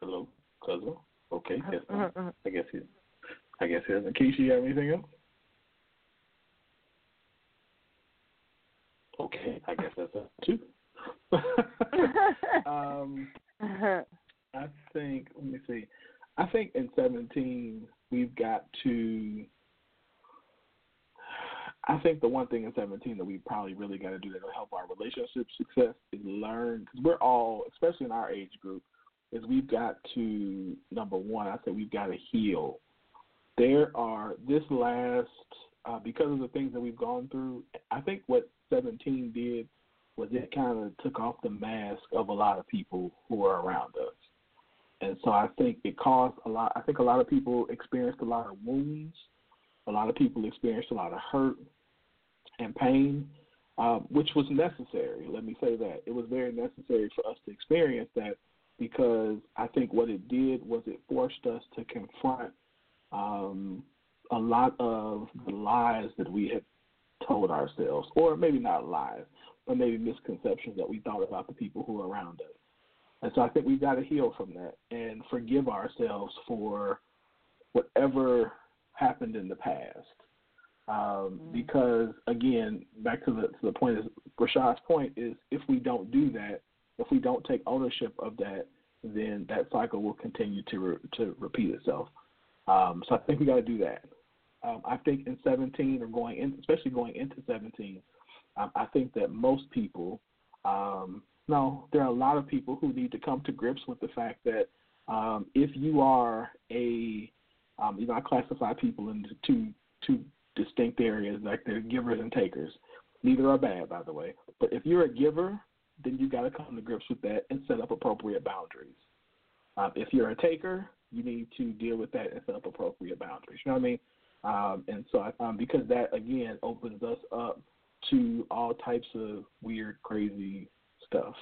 Hello, cousin. Okay, uh-huh, yes. not. I guess he. I guess he doesn't. Keisha, you have anything else? Okay, I guess that's it too. um, I think. Let me see. I think in 17 we've got to. I think the one thing in 17 that we probably really got to do that'll help our relationship success is learn because we're all, especially in our age group, is we've got to number one. I said we've got to heal. There are this last uh, because of the things that we've gone through. I think what 17 did was it kind of took off the mask of a lot of people who are around us. And so I think it caused a lot. I think a lot of people experienced a lot of wounds. A lot of people experienced a lot of hurt and pain, um, which was necessary. Let me say that it was very necessary for us to experience that because I think what it did was it forced us to confront um, a lot of the lies that we had told ourselves, or maybe not lies, but maybe misconceptions that we thought about the people who are around us. And so I think we've got to heal from that and forgive ourselves for whatever happened in the past. Um, Mm-hmm. Because again, back to the to the point is Rashad's point is if we don't do that, if we don't take ownership of that, then that cycle will continue to re, to repeat itself. Um, so I think we got to do that. Um, I think in 17 or going in, especially going into 17, um, I think that most people, um, no, there are a lot of people who need to come to grips with the fact that um, if you are a, um, you know, I classify people into two two distinct areas, like they're givers and takers. Neither are bad, by the way. But if you're a giver, then you got to come to grips with that and set up appropriate boundaries. Um, if you're a taker, you need to deal with that and set up appropriate boundaries. You know what I mean? Um, and so, I, um, because that again opens us up to all types of weird, crazy stuff.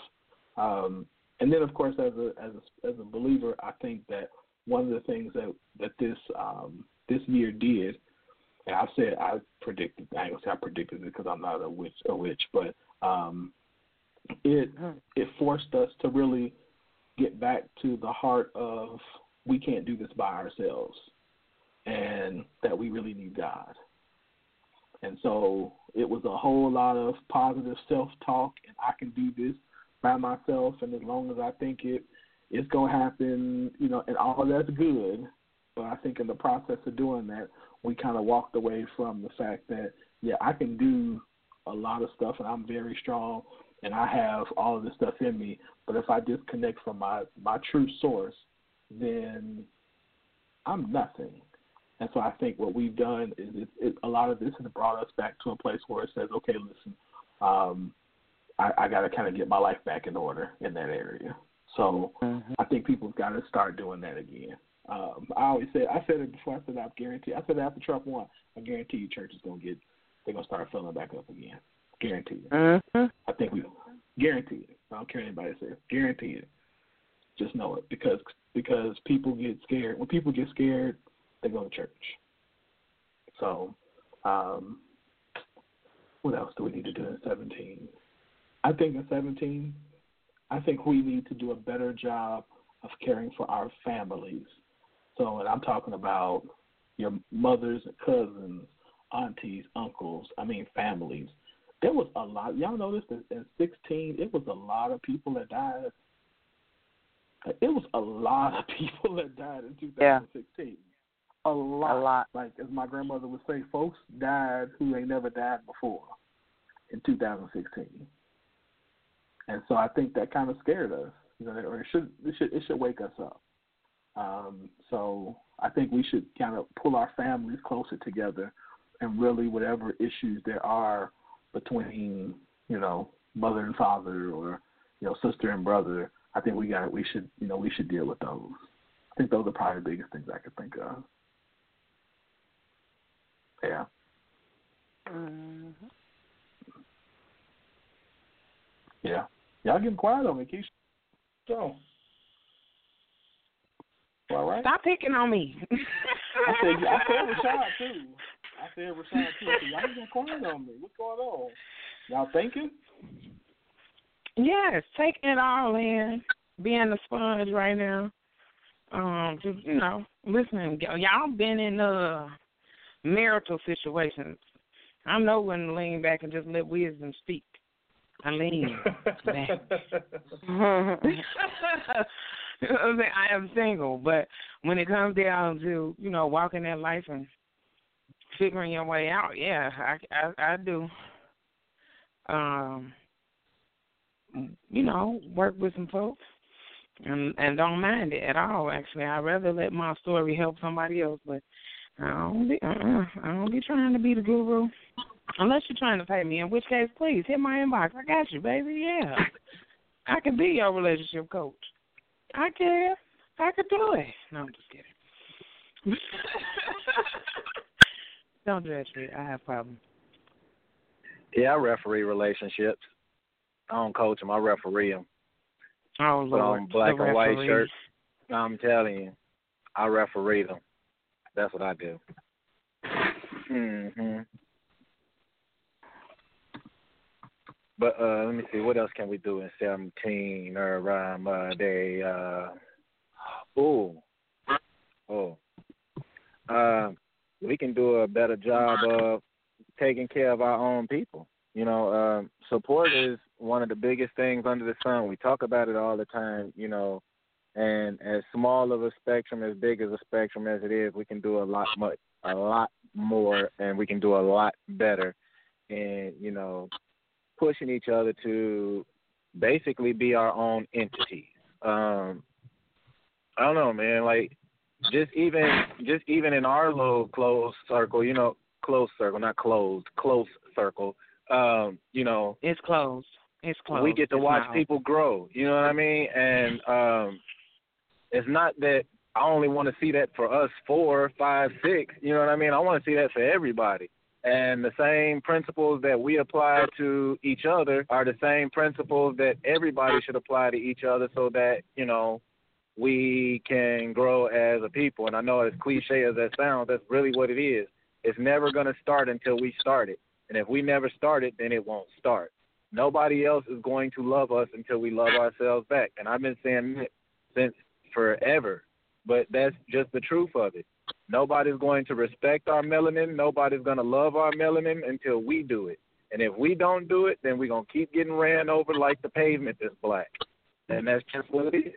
Um, and then, of course, as a as a as a believer, I think that one of the things that that this um, this year did, and I said I predicted. I ain't gonna say I predicted it because I'm not a witch, a witch, but um, it it forced us to really get back to the heart of we can't do this by ourselves, and that we really need God. And so it was a whole lot of positive self talk, and I can do this by myself, and as long as I think it it's gonna happen, you know, and all of that's good. But I think in the process of doing that, we kind of walked away from the fact that yeah, I can do a lot of stuff, and I'm very strong, and I have all of this stuff in me. But if I disconnect from my my true source, then I'm nothing. And so I think what we've done is it, it, a lot of this has brought us back to a place where it says, okay, listen, um, I, I got to kind of get my life back in order in that area. So Mm-hmm. I think people's got to start doing that again. Um, I always said, I said it before. I said I guarantee. I said after Trump won, I guarantee you, church is gonna get, they're gonna start filling back up again. Guarantee it. Mm-hmm. I think we guarantee it. I don't care what anybody says. Guarantee it. Just know it because because people get scared. When people get scared, they go to church. So, um, what else do we need to do in 17? I think in 17, I think we need to do a better job of caring for our families. So, and I'm talking about your mothers and cousins, aunties, uncles, I mean families. There was a lot. Y'all noticed that in 16, it was a lot of people that died. It was a lot of people that died in 2016. Yeah. A lot. A lot. Like as my grandmother would say, folks died who ain't never died before in 2016. And so I think that kind of scared us, you know, or it should it should it should wake us up. Um, so I think we should kind of pull our families closer together, and really whatever issues there are between you know mother and father or you know sister and brother, I think we got we should you know we should deal with those. I think those are probably the biggest things I could think of. Yeah. Mm-hmm. Yeah. Y'all getting quiet on me, Keisha. So. All right. Stop picking on me. I said, I said Rashad too. I said Rashad too. I said, Y'all getting quiet on me. What's going on? Y'all thinking? yes, taking it all in, being a sponge right now. Um, just you know, listening. Y'all been in uh marital situations. I know when to lean back and just let wisdom speak. I lean back. I'm saying? I am single, but when it comes down to you know walking that life and figuring your way out, yeah, I I, I do. Um, you know, work with some folks and and don't mind it at all. Actually, I'd rather let my story help somebody else, but I don't be uh-uh, I don't be trying to be the guru. Unless you're trying to pay me, in which case, please hit my inbox. I got you, baby. Yeah, I can be your relationship coach. I can. I could do it. No, I'm just kidding. Don't judge me. I have problems. Yeah, I referee relationships. I don't coach them. I referee them. Oh Put Lord, on black the and white shirts. I'm telling you, I referee them. That's what I do. Mhm. But uh let me see, what else can we do in seventeen or around uh day uh ooh. Oh. Uh we can do a better job of taking care of our own people. You know, um support is one of the biggest things under the sun. We talk about it all the time, you know, and as small of a spectrum, as big as a spectrum as it is, we can do a lot much a lot more and we can do a lot better and, you know, pushing each other to basically be our own entities. Um I don't know, man, like just even just even in our little close circle, you know, close circle, not closed, close circle. Um, you know, it's closed. It's closed. We get to it's watch people grow. You know what I mean? And um it's not that I only want to see that for us four, five, six. You know what I mean? I want to see that for everybody. And the same principles that we apply to each other are the same principles that everybody should apply to each other so that, you know, we can grow as a people. And I know as cliche as that sounds, that's really what it is. It's never going to start until we start it. And if we never start it, then it won't start. Nobody else is going to love us until we love ourselves back. And I've been saying that since forever. But that's just the truth of it. Nobody's going to respect our melanin. Nobody's going to love our melanin until we do it. And if we don't do it, then we're going to keep getting ran over like the pavement is black. And that's just what it is.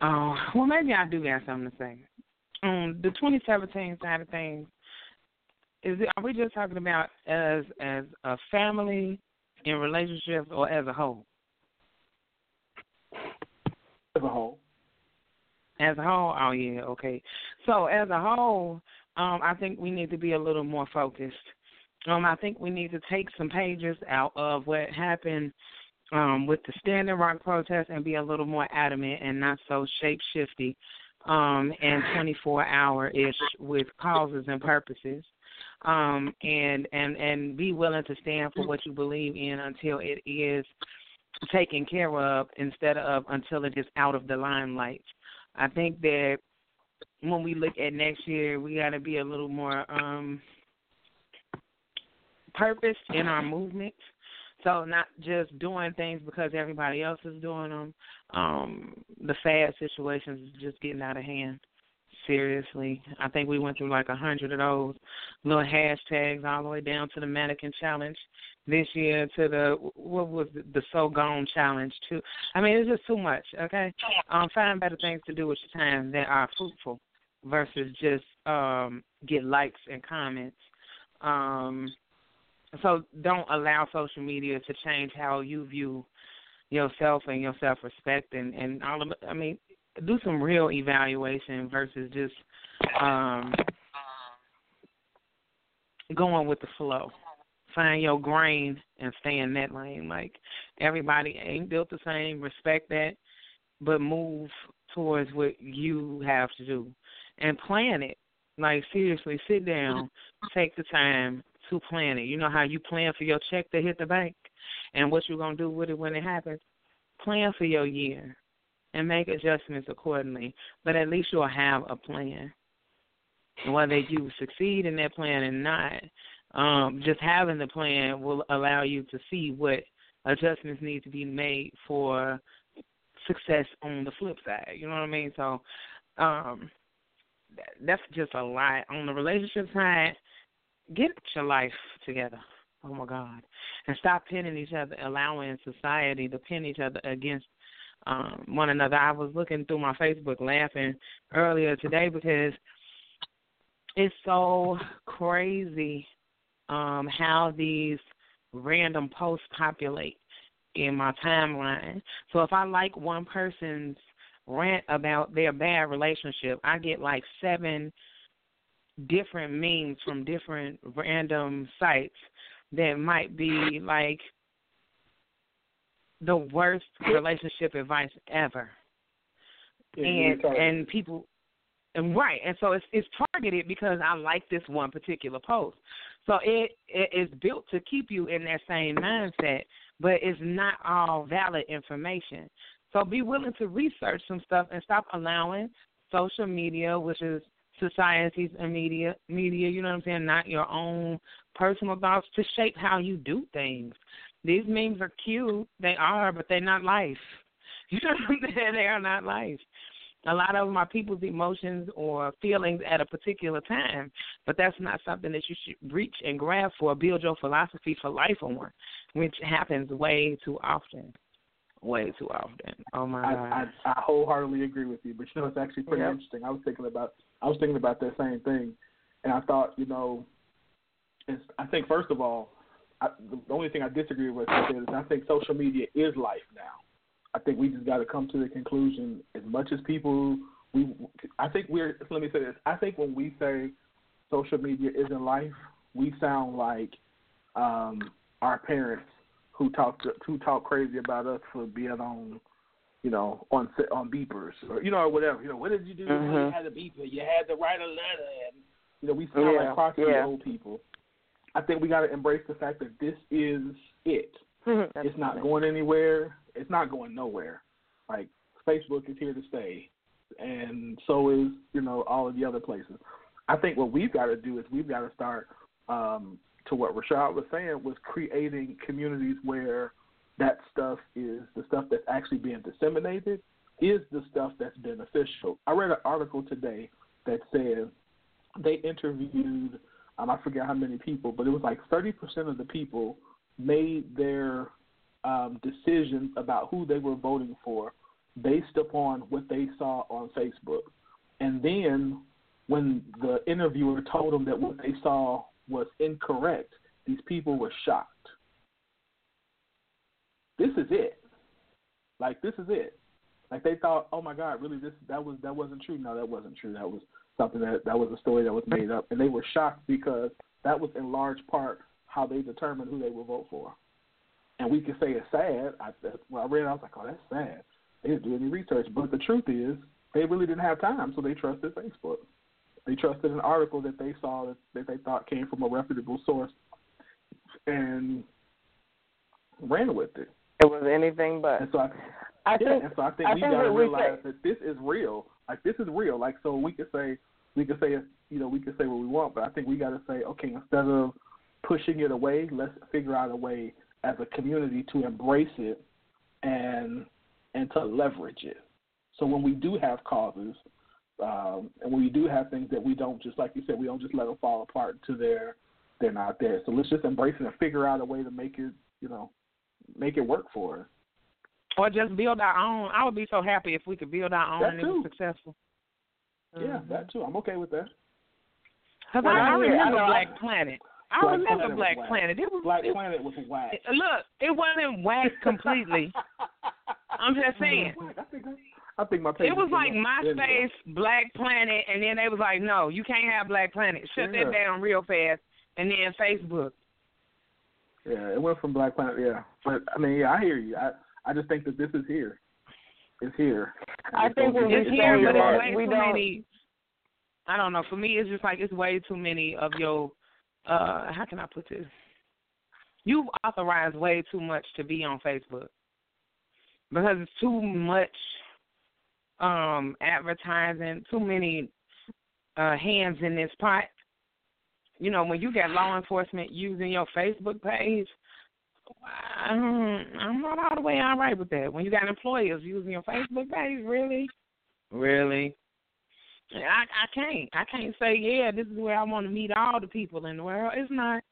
Oh, well, maybe I do have something to say. Um, the 2017 side of things, is it, are we just talking about as as a family in relationships or as a whole? As a whole. As a whole, oh yeah, okay. So as a whole, um, I think we need to be a little more focused. Um, I think we need to take some pages out of what happened um, with the Standing Rock protest and be a little more adamant and not so shape shifty um, and 24 hour ish with causes and purposes. Um, and and and be willing to stand for what you believe in until it is taken care of instead of until it is out of the limelight. I think that when we look at next year, we got to be a little more um purpose in our movements. So not just doing things because everybody else is doing them. Um, the fad situations is just getting out of hand. Seriously, I think we went through like a hundred of those little hashtags all the way down to the mannequin challenge this year to the what was it, the so gone challenge too. I mean, it's just too much. Okay, um, find better things to do with your time that are fruitful versus just um get likes and comments. Um, so don't allow social media to change how you view yourself and your self respect and and all of. I mean, do some real evaluation versus just um going with the flow. Find your grain and stay in that lane. Like everybody ain't built the same. Respect that, but move towards what you have to do and plan it. Like seriously, sit down, take the time to plan it. You know how you plan for your check to hit the bank and what you're gonna do with it when it happens. Plan for your year and make adjustments accordingly. But at least you'll have a plan. And whether you succeed in that plan or not, um, just having the plan will allow you to see what adjustments need to be made for success on the flip side. You know what I mean? So um, that's just a lot. On the relationship side, get your life together. Oh my God. And stop pinning each other, allowing society to pin each other against um, one another. I was looking through my Facebook laughing earlier today because it's so crazy um, how these random posts populate in my timeline. So if I like one person's rant about their bad relationship, I get like seven different memes from different random sites that might be like the worst relationship advice ever. and and people and right, and so it's it's targeted because I like this one particular post. So it it is built to keep you in that same mindset, but it's not all valid information. So be willing to research some stuff and stop allowing social media, which is societies and media media, you know what I'm saying, not your own personal thoughts to shape how you do things. These memes are cute, they are, but they're not life. You know what I'm saying? They are not life. A lot of them are people's emotions or feelings at a particular time, but that's not something that you should reach and grab for, build your philosophy for life on, which happens way too often. Way too often. Oh my I, god. I, I wholeheartedly agree with you, but you know it's actually pretty Yep. interesting. I was thinking about I was thinking about that same thing, and I thought you know, it's, I think first of all, I, the only thing I disagree with you is I think social media is life now. I think we just got to come to the conclusion. As much as people, we, I think we're. Let me say this. I think when we say social media isn't life, we sound like um, our parents who talk who talk crazy about us for being on, you know, on on beepers or you know or whatever. You know, what did you do? You Mhm. had a beeper. You had to write a letter, and you know, we sound Yeah, like crotchety yeah. old people. I think we got to embrace the fact that this is it. It's not going anywhere. It's not going nowhere. Like Facebook is here to stay, and so is you know all of the other places. I think what we've got to do is we've got to start um, to what Rashad was saying was creating communities where that stuff is the stuff that's actually being disseminated is the stuff that's beneficial. I read an article today that said they interviewed um, I forget how many people, but it was like thirty percent of the people made their um, decisions about who they were voting for based upon what they saw on Facebook. And then when the interviewer told them that what they saw was incorrect, these people were shocked. This is it. Like this is it. Like they thought, oh my God, really this that was that wasn't true. No, that wasn't true. That was something that that was a story that was made up, and they were shocked because that was in large part how they determined who they would vote for. And we can say it's sad. I, when I read, it, I was like, oh, that's sad. They didn't do any research, but the truth is, they really didn't have time, so they trusted Facebook. They trusted an article that they saw that, that they thought came from a reputable source, and ran with it. It was anything but. And so I, I yeah, think and so I think I we got to realize say- that this is real. Like this is real. Like so we could say we could say you know we could say what we want, but I think we got to say okay instead of pushing it away, let's figure out a way as a community to embrace it and and to leverage it. So when we do have causes, um, and when we do have things that we don't just like you said, we don't just let them fall apart to they're they're not there. So let's just embrace it and figure out a way to make it you know make it work for us. Or just build our own. I would be so happy if we could build our own That and it was successful. Yeah, mm-hmm. that too. I'm okay with that. Because Well, I, I I- I remember know, Black I- Planet. I Black remember Planet Black. Planet. It was Black it, Planet was whack. look, it wasn't whack completely. I'm just saying. I think I think my It was like. MySpace, Black Planet, and then they was like, no, you can't have Black Planet. Shut Yeah. that down real fast. And then Facebook. Yeah, it went from Black Planet. Yeah, but I mean, yeah, I hear you. I I just think that this is here. It's here. I It's think gonna when be It's here. here, but it's way we too don't- many. I don't know. For me, it's just like it's way too many of your. uh How can I put this? You've authorized way too much to be on Facebook because it's too much um advertising, too many uh hands in this pot. You know, when you got law enforcement using your Facebook page, I'm, I'm not all the way all right with that. When you got employers using your Facebook page, really, really, I I can't I can't say yeah this is where I want to meet all the people in the world. It's not.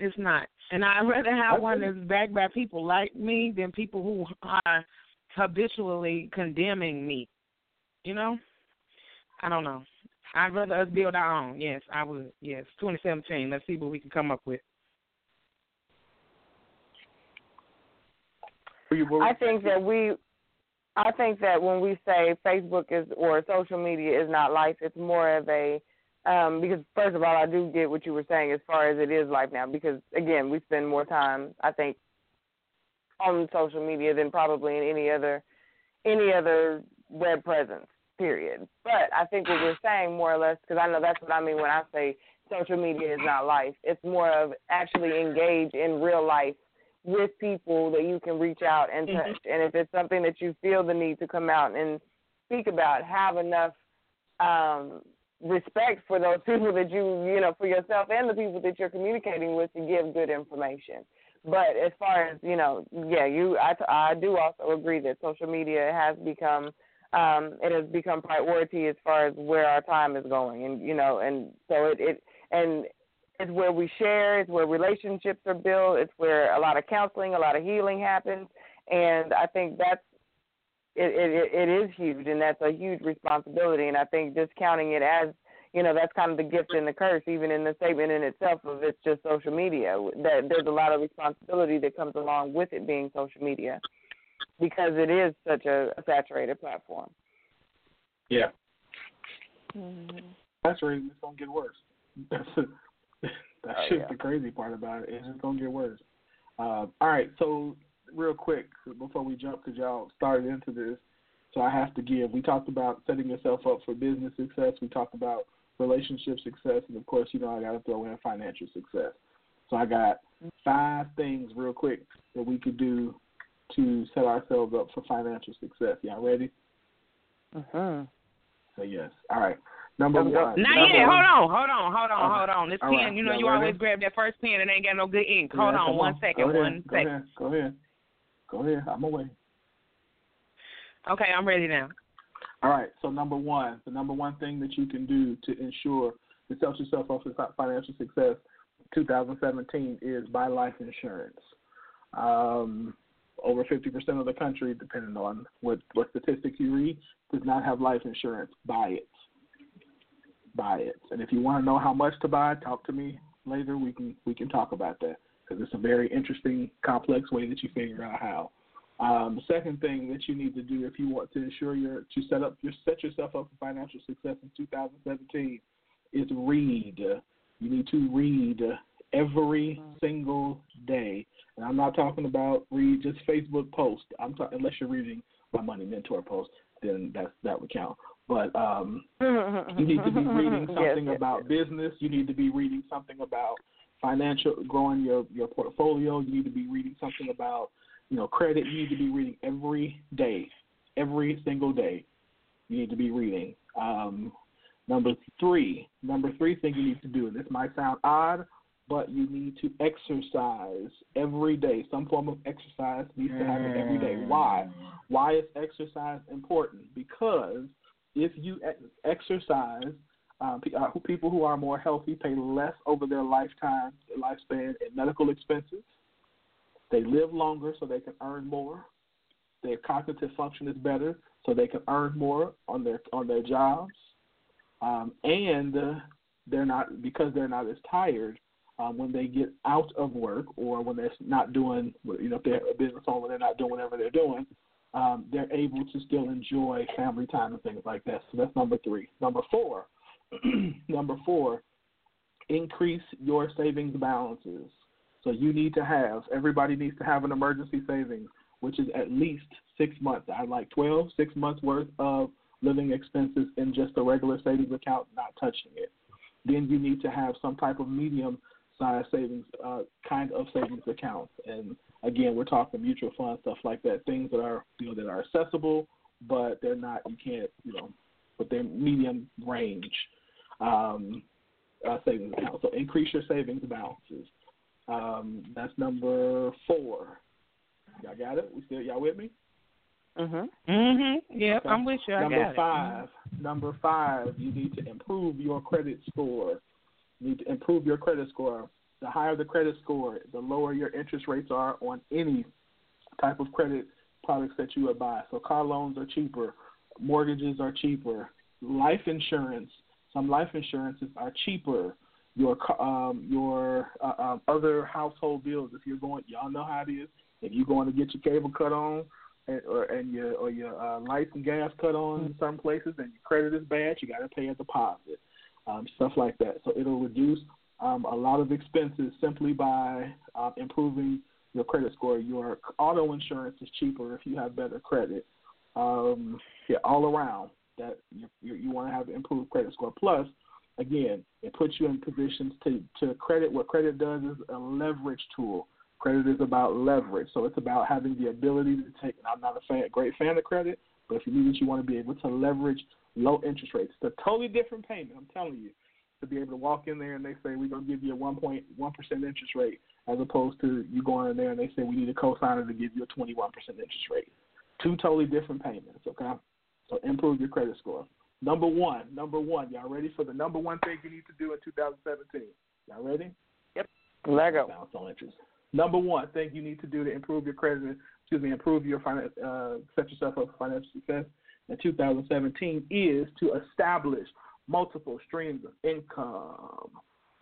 It's not. And I'd rather have one that's backed by people like me than people who are habitually condemning me. You know? I don't know. I'd rather us build our own. Yes, I would. Yes, 2017. Let's see what we can come up with. For you, I think that we, I think that when we say Facebook is or social media is not life, it's more of a um, because first of all, I do get what you were saying as far as it is life now. Because again, we spend more time, I think, on social media than probably in any other any other web presence. Period. But I think what we're saying more or less, because I know that's what I mean when I say social media is not life. It's more of actually engage in real life with people that you can reach out and touch. And if it's something that you feel the need to come out and speak about, have enough um, respect for those people that you you know for yourself and the people that you're communicating with to give good information. But as far as you know, yeah, you I I do also agree that social media has become um it has become priority as far as where our time is going and you know and so it it and it's where we share, it's where relationships are built, it's where a lot of counseling, a lot of healing happens, and I think that's it, it, it is huge, and that's a huge responsibility. And I think discounting it as you know that's kind of the gift and the curse, even in the statement in itself of it's just social media. That there's a lot of responsibility that comes along with it being social media, because it is such a, a saturated platform. Yeah, Mm-hmm. saturated. It's gonna get worse. That's Oh, just yeah. the crazy part about it. It's just gonna get worse. Uh, all right, so real quick before we jump, because y'all started into this, so I have to give. We talked about setting yourself up for business success. We talked about relationship success, and of course, you know I got to throw in financial success. So I got five things real quick that we could do to set ourselves up for financial success. Y'all ready? Mm-hmm. Say yes. All right. Number one. Not number yet. one- Hold on, hold on, hold on, hold on. This All pen, right. you know, Y'all you ready? always grab that first pen and ain't got no good ink. Hold Yeah, on, one second, Go one Go second. ahead. Go ahead. Go ahead. I'm away. Okay, I'm ready now. All right. So number one, the number one thing that you can do to ensure to set yourself up for financial success, 2017, is buy life insurance. Um, over 50% of the country, depending on what what statistics you read, does not have life insurance. Buy it. Buy it. And if you want to know how much to buy, talk to me later. We can we can talk about that because it's a very interesting, complex way that you figure out how. Um, the second thing that you need to do if you want to ensure your to set up your set yourself up for financial success in 2017 is read. You need to read every single day, and I'm not talking about read just Facebook posts. I'm talking unless you're reading my Money Mentor post, then that's that would count. But um, you need to be reading something yes, about business. You need to be reading something about financial, growing your your portfolio. You need to be reading something about you know credit. You need to be reading every day, every single day. You need to be reading. Um, number three, number three thing you need to do, and this might sound odd, but you need to exercise every day. Some form of exercise needs to happen every day. Why? Why is exercise important? Because if you exercise, pe- uh, people who are more healthy pay less over their lifetime, their lifespan in medical expenses. They live longer so they can earn more. Their cognitive function is better so they can earn more on their on their jobs, um, and uh, they're not because they're not as tired um, when they get out of work or when they're not doing you know if they're a business owner they're not doing whatever they're doing um, they're able to still enjoy family time and things like that. So that's number three. Number four, number four, increase your savings balances. So you need to have everybody needs to have an emergency savings, which is at least six months. I like 12, six months worth of living expenses in just a regular savings account, not touching it. Then you need to have some type of medium size savings uh, kind of savings account, And again, we're talking mutual funds, stuff like that, things that are you know that are accessible, but they're not you can't you know, but they're medium range um, uh, savings accounts. So increase your savings balances. Um, that's number four. Y'all got it? We still y'all with me? Mhm. Mhm. Yep, Okay. I'm with you. I number got it. five. Number five. You need to improve your credit score. You need to improve your credit score. The higher the credit score, the lower your interest rates are on any type of credit products that you would buy. So car loans are cheaper, mortgages are cheaper, life insurance. Some life insurances are cheaper. Your um, your uh, um, other household bills. If you're going, y'all know how it is. If you're going to get your cable cut on, and, or and your or your uh, lights and gas cut on in some places, and your credit is bad, you got to pay a deposit, um, stuff like that. So it'll reduce um, a lot of expenses simply by uh, improving your credit score. Your auto insurance is cheaper if you have better credit. Um, yeah, all around that you, you, you want to have improved credit score. Plus, again, it puts you in positions to to credit. What credit does is a leverage tool. Credit is about leverage, so it's about having the ability to take. And I'm not a fan, great fan of credit, but if you need it, you want to be able to leverage low interest rates. It's a totally different payment. I'm telling you, to be able to walk in there and they say we're gonna give you a 1.1 percent interest rate, as opposed to you going in there and they say we need a cosigner to give you a 21 percent interest rate. Two totally different payments. Okay, so improve your credit score. Number one, number one. Y'all ready for the number one thing you need to do in 2017? Y'all ready? Yep. Lego. Balance on interest. Number one thing you need to do to improve your credit, excuse me, improve your finance, uh, set yourself up for financial success in 2017 is to establish multiple streams of income.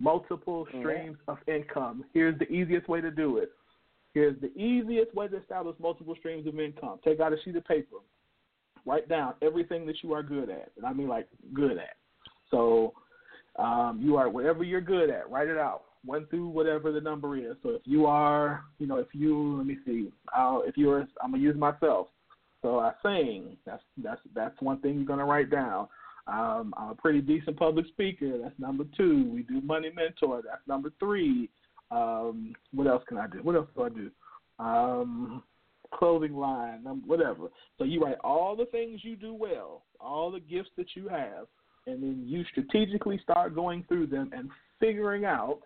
Multiple Yeah. streams of income. Here's the easiest way to do it. Here's the easiest way to establish multiple streams of income. Take out a sheet of paper. Write down everything that you are good at, and I mean like good at. So um, you are whatever you're good at. Write it out. One through whatever the number is. So if you are, you know, if you let me see, I'll, if you're, I'm gonna use myself. So I sing. That's that's that's one thing you're gonna write down. Um, I'm a pretty decent public speaker. That's number two. We do money mentor. That's number three. Um, what else can I do? What else do I do? Um, clothing line, whatever. So you write all the things you do well, all the gifts that you have, and then you strategically start going through them and figuring out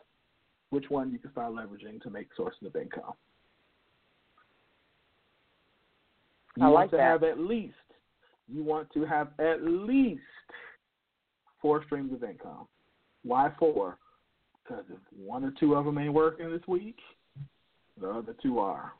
which one you can start leveraging to make sources of income. You I like to that. have at least you want to have at least four streams of income. Why four? Because if one or two of them ain't working this week, the other two are.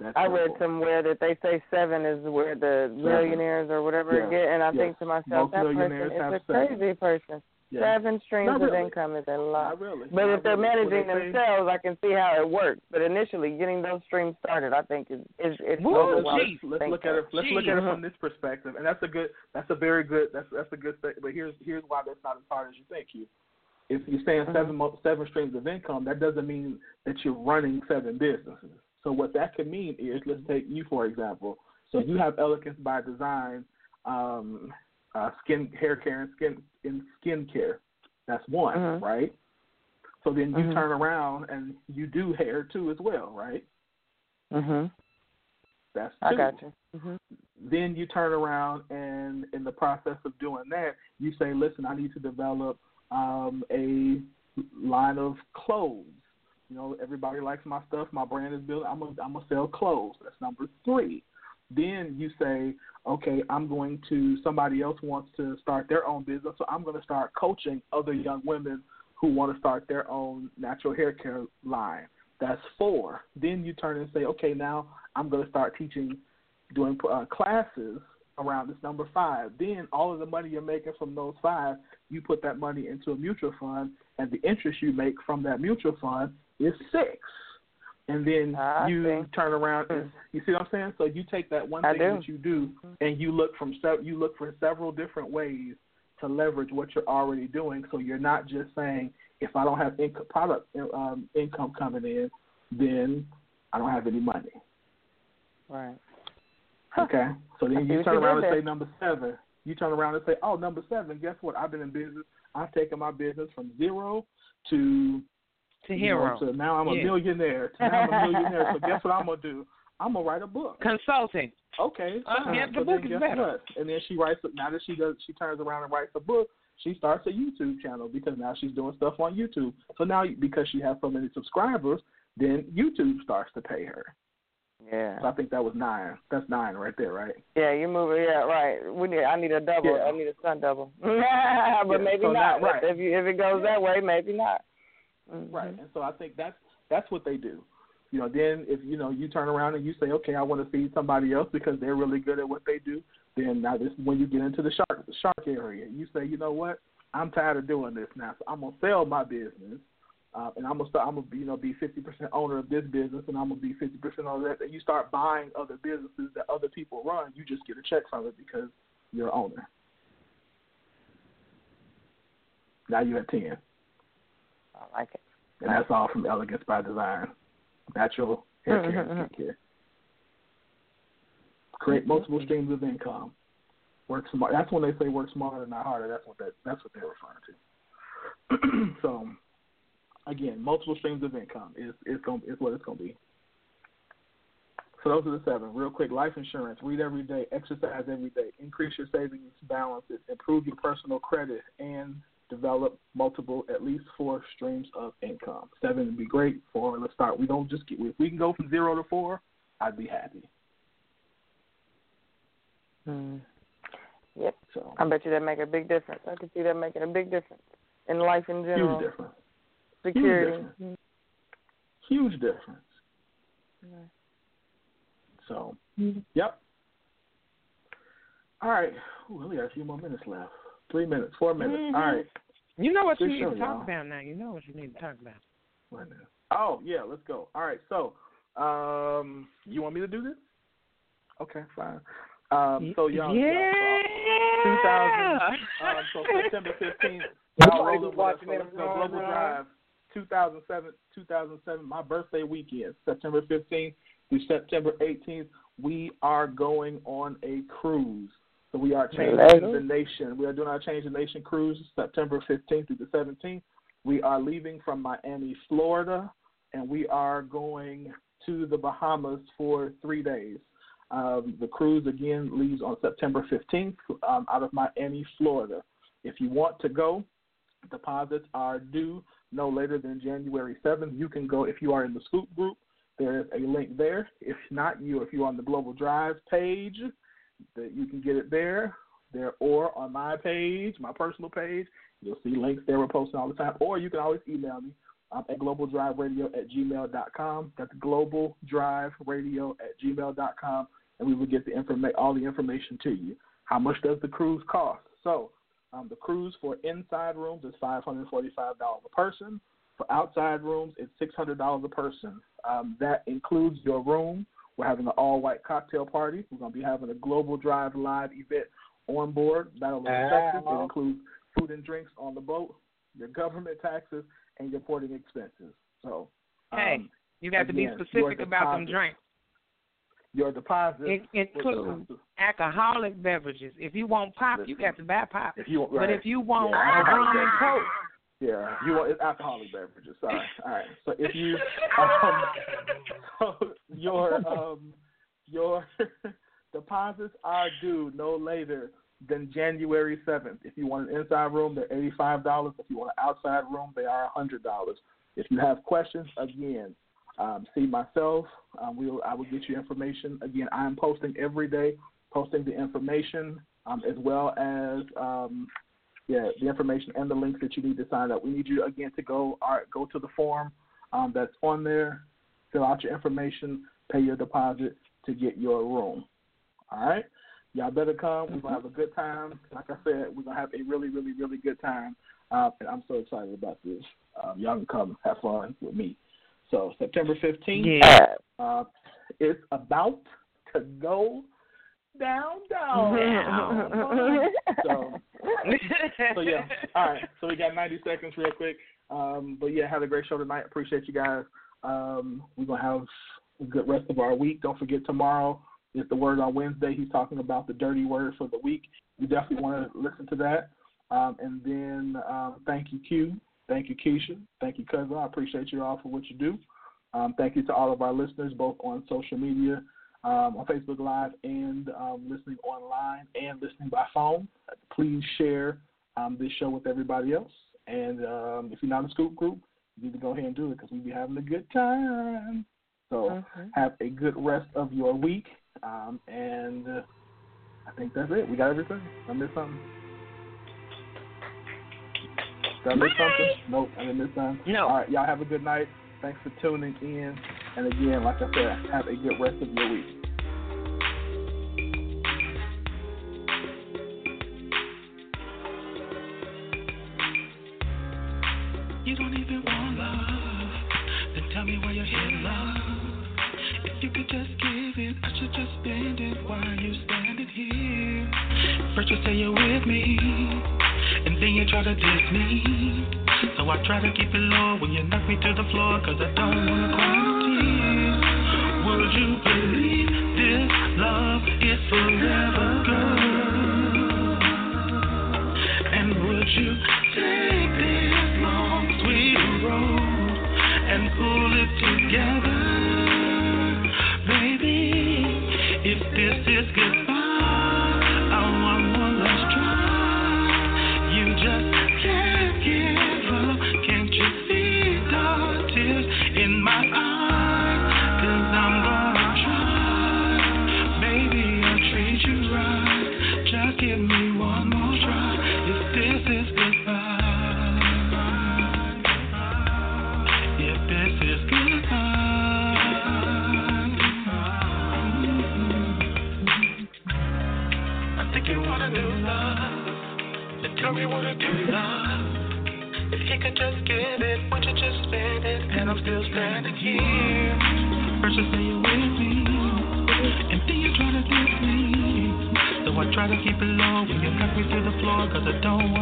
That's I read somewhere that they say seven is where the millionaires or whatever Yeah. get, and I Yes. think to myself, Most that person is a seven. crazy person. Yeah. Seven streams Not of really. income is a lot. Really. But Not if they're really. Managing themselves, I can see how it works. But initially, getting those streams started, I think is is it's Woo, geez. let's, Thank look at it. Let's look at it from this perspective, and that's a good. That's a very good. That's that's a good. Thing. But here's here's why that's not as hard as you think. You, if you're saying Mhm. seven mo- seven streams of income, that doesn't mean that you're running seven businesses. So what that could mean is, let's take you for example. So you have Elegance by Design, um, uh, skin hair care and skin in skincare. That's one, Mhm. right? So then you Mhm. turn around and you do hair too as well, right? Mhm. That's two. I got you. Mhm. then you turn around and in the process of doing that you say listen i need to develop um a line of clothes you know everybody likes my stuff my brand is built i'm gonna i'm gonna sell clothes that's number three then you say okay i'm going to somebody else wants to start their own business so i'm going to start coaching other young women who want to start their own natural hair care line that's four then you turn and say okay now i'm going to start teaching doing uh, classes around this number five. Then all of the money you're making from those five, you put that money into a mutual fund, and the interest you make from that mutual fund is six. And then I you see. turn around and you see what I'm saying. So you take that one I thing do. that you do, and you look from you look for several different ways to leverage what you're already doing. So you're not just saying if I don't have income product um, income coming in, then I don't have any money. Right. Okay. So then you turn around and say number seven. You turn around and say, oh, number seven. Guess what? I've been in business. I've taken my business from zero to To you hero. know, to now I'm a Yeah. millionaire. Now I'm a millionaire. so guess what I'm gonna do? I'm gonna write a book. Consulting. Okay. Uh, fine. yeah, the so book is better. What? And then she writes. Now that she does, she turns around and writes a book. She starts a YouTube channel because now she's doing stuff on YouTube. So now, because she has so many subscribers, then YouTube starts to pay her. Yeah. So I think that was nine. That's nine right there, right? Yeah, you move it. Yeah, right. We need. I need a double. Yeah. I need a stunt double. but Yeah, maybe so not. now- right. If you if it goes that way, maybe not. Mhm. Right. And so I think that's that's what they do. You know, then if you know you turn around and you say, okay, I want to feed somebody else because they're really good at what they do. Then now this is when you get into the shark the shark area. You say, you know what, I'm tired of doing this now, so I'm gonna sell my business. Uh, and I'm gonna start. I'm gonna be, you know, be 50% owner of this business, and I'm gonna be 50% owner of that. And you start buying other businesses that other people run. You just get a check from it because you're owner. Now you have 10. I like it. And that's all from Elegance by Design. Natural hair mm-hmm, care and Mhm. skincare. Create mm-hmm, multiple mm-hmm. streams of income. Work smart. That's when they say work smarter, not harder. That's what that, that's what they're referring to. so, again, multiple streams of income is is going is what it's going to be. So those are the seven. Real quick, life insurance, read every day, exercise every day, increase your savings balances, improve your personal credit, and develop multiple, at least four streams of income. Seven would be great. Four, let's start. We don't just get, if we can go from zero to four, I'd be happy. Mm. Yep. So I bet you that make a big difference. I can see that making a big difference in life in general. huge difference. Security. difference. Huge difference. So, Mm-hmm. yep. All right. Ooh, we only got a few more minutes left. Three minutes, four minutes. Mhm. All right. You know what you need to talk about now. You know what you need to talk about. Oh yeah, let's go. All right. So, um, you want me to do this? Okay, fine. Um, so y'all, yeah. y'all saw 2000. Um, so September 15th. You Y'all rolling us. watching So it let's go wrong, Global. Drive 2007, 2007, my birthday weekend, September 15th through September 18th. We are going on a cruise. So we are changing the nation. We are doing our Change the Nation cruise September 15th through the 17th. We are leaving from Miami, Florida, and we are going to the Bahamas for three days. Um, the cruise again leaves on September 15th um, out of Miami, Florida. If you want to go, deposits are due no later than January 7th. You can go if you are in the Scoop group. There is a link there. If not, you if you're on the Global Drive page, that you can get it there. There or on my page, my personal page, you'll see links there. We're posting all the time. Or you can always email me um, at globaldriveradio at gmail.com. That's globaldriveradio at gmail.com, and we will get the informa- all the information to you. How much does the cruise cost? So um, the cruise for inside rooms is $545 a person. For outside rooms, it's $600 a person. Um, that includes your room. We're having an all-white cocktail party. We're going to be having a Global Drive live event on board. That'll be expensive. It includes food and drinks on the boat, your government taxes, and your porting expenses. So, um, Hey, You got to be specific your about them drinks. your deposit. It includes alcoholic beverages. If you want pop, you got to buy pop. If you want, But if you want Yeah. a rum and coke, Yeah, you want it's alcoholic beverages. Sorry. All right. So if you um, so your um your deposits are due no later than January seventh. If you want an inside room, they're eighty five dollars. If you want an outside room, they are hundred dollars. If you have questions, again, um, see myself. Um, we'll I will get you information. Again, I am posting every day, posting the information um, as well as um, yeah, the information and the links that you need to sign up. We need you again to go all right, go to the form um, that's on there, fill out your information, pay your deposit to get your room. All right, y'all better come. We're gonna have a good time. Like I said, we're gonna have a really, really, really good time, uh, and I'm so excited about this. Um, y'all can come have fun with me. So September 15th, yeah. uh, it's about to go down, down. Down. so, so yeah. All right. So we got 90 seconds, real quick. Um, but yeah, have a great show tonight. Appreciate you guys. Um, we're gonna have a good rest of our week. Don't forget tomorrow is the word on Wednesday. He's talking about the dirty word for the week. You definitely want to listen to that. Um, and then um, thank you, Q. Thank you, Keisha. Thank you, Cousin. I appreciate you all for what you do. Um, thank you to all of our listeners, both on social media, um, on Facebook Live, and um, listening online and listening by phone. Please share um, this show with everybody else. And um, if you're not in the Scoop Group, you need to go ahead and do it because we'll be having a good time. So have a good rest of your week. Um, and uh, I think that's it. We got everything. I missed something. Did I miss something? Nope, I didn't miss something. No. All right, y'all have a good night. Thanks for tuning in. And again, like I said, have a good rest of your week. You don't even want love. Then tell me why you're love. If you could just give it, I should just it. Why are you here? First you say you're with me, and then you try to diss me. So I try to keep it low when you knock me to the floor, cause I don't wanna cry you try to keep it low. When you cut me to the floor, cause I don't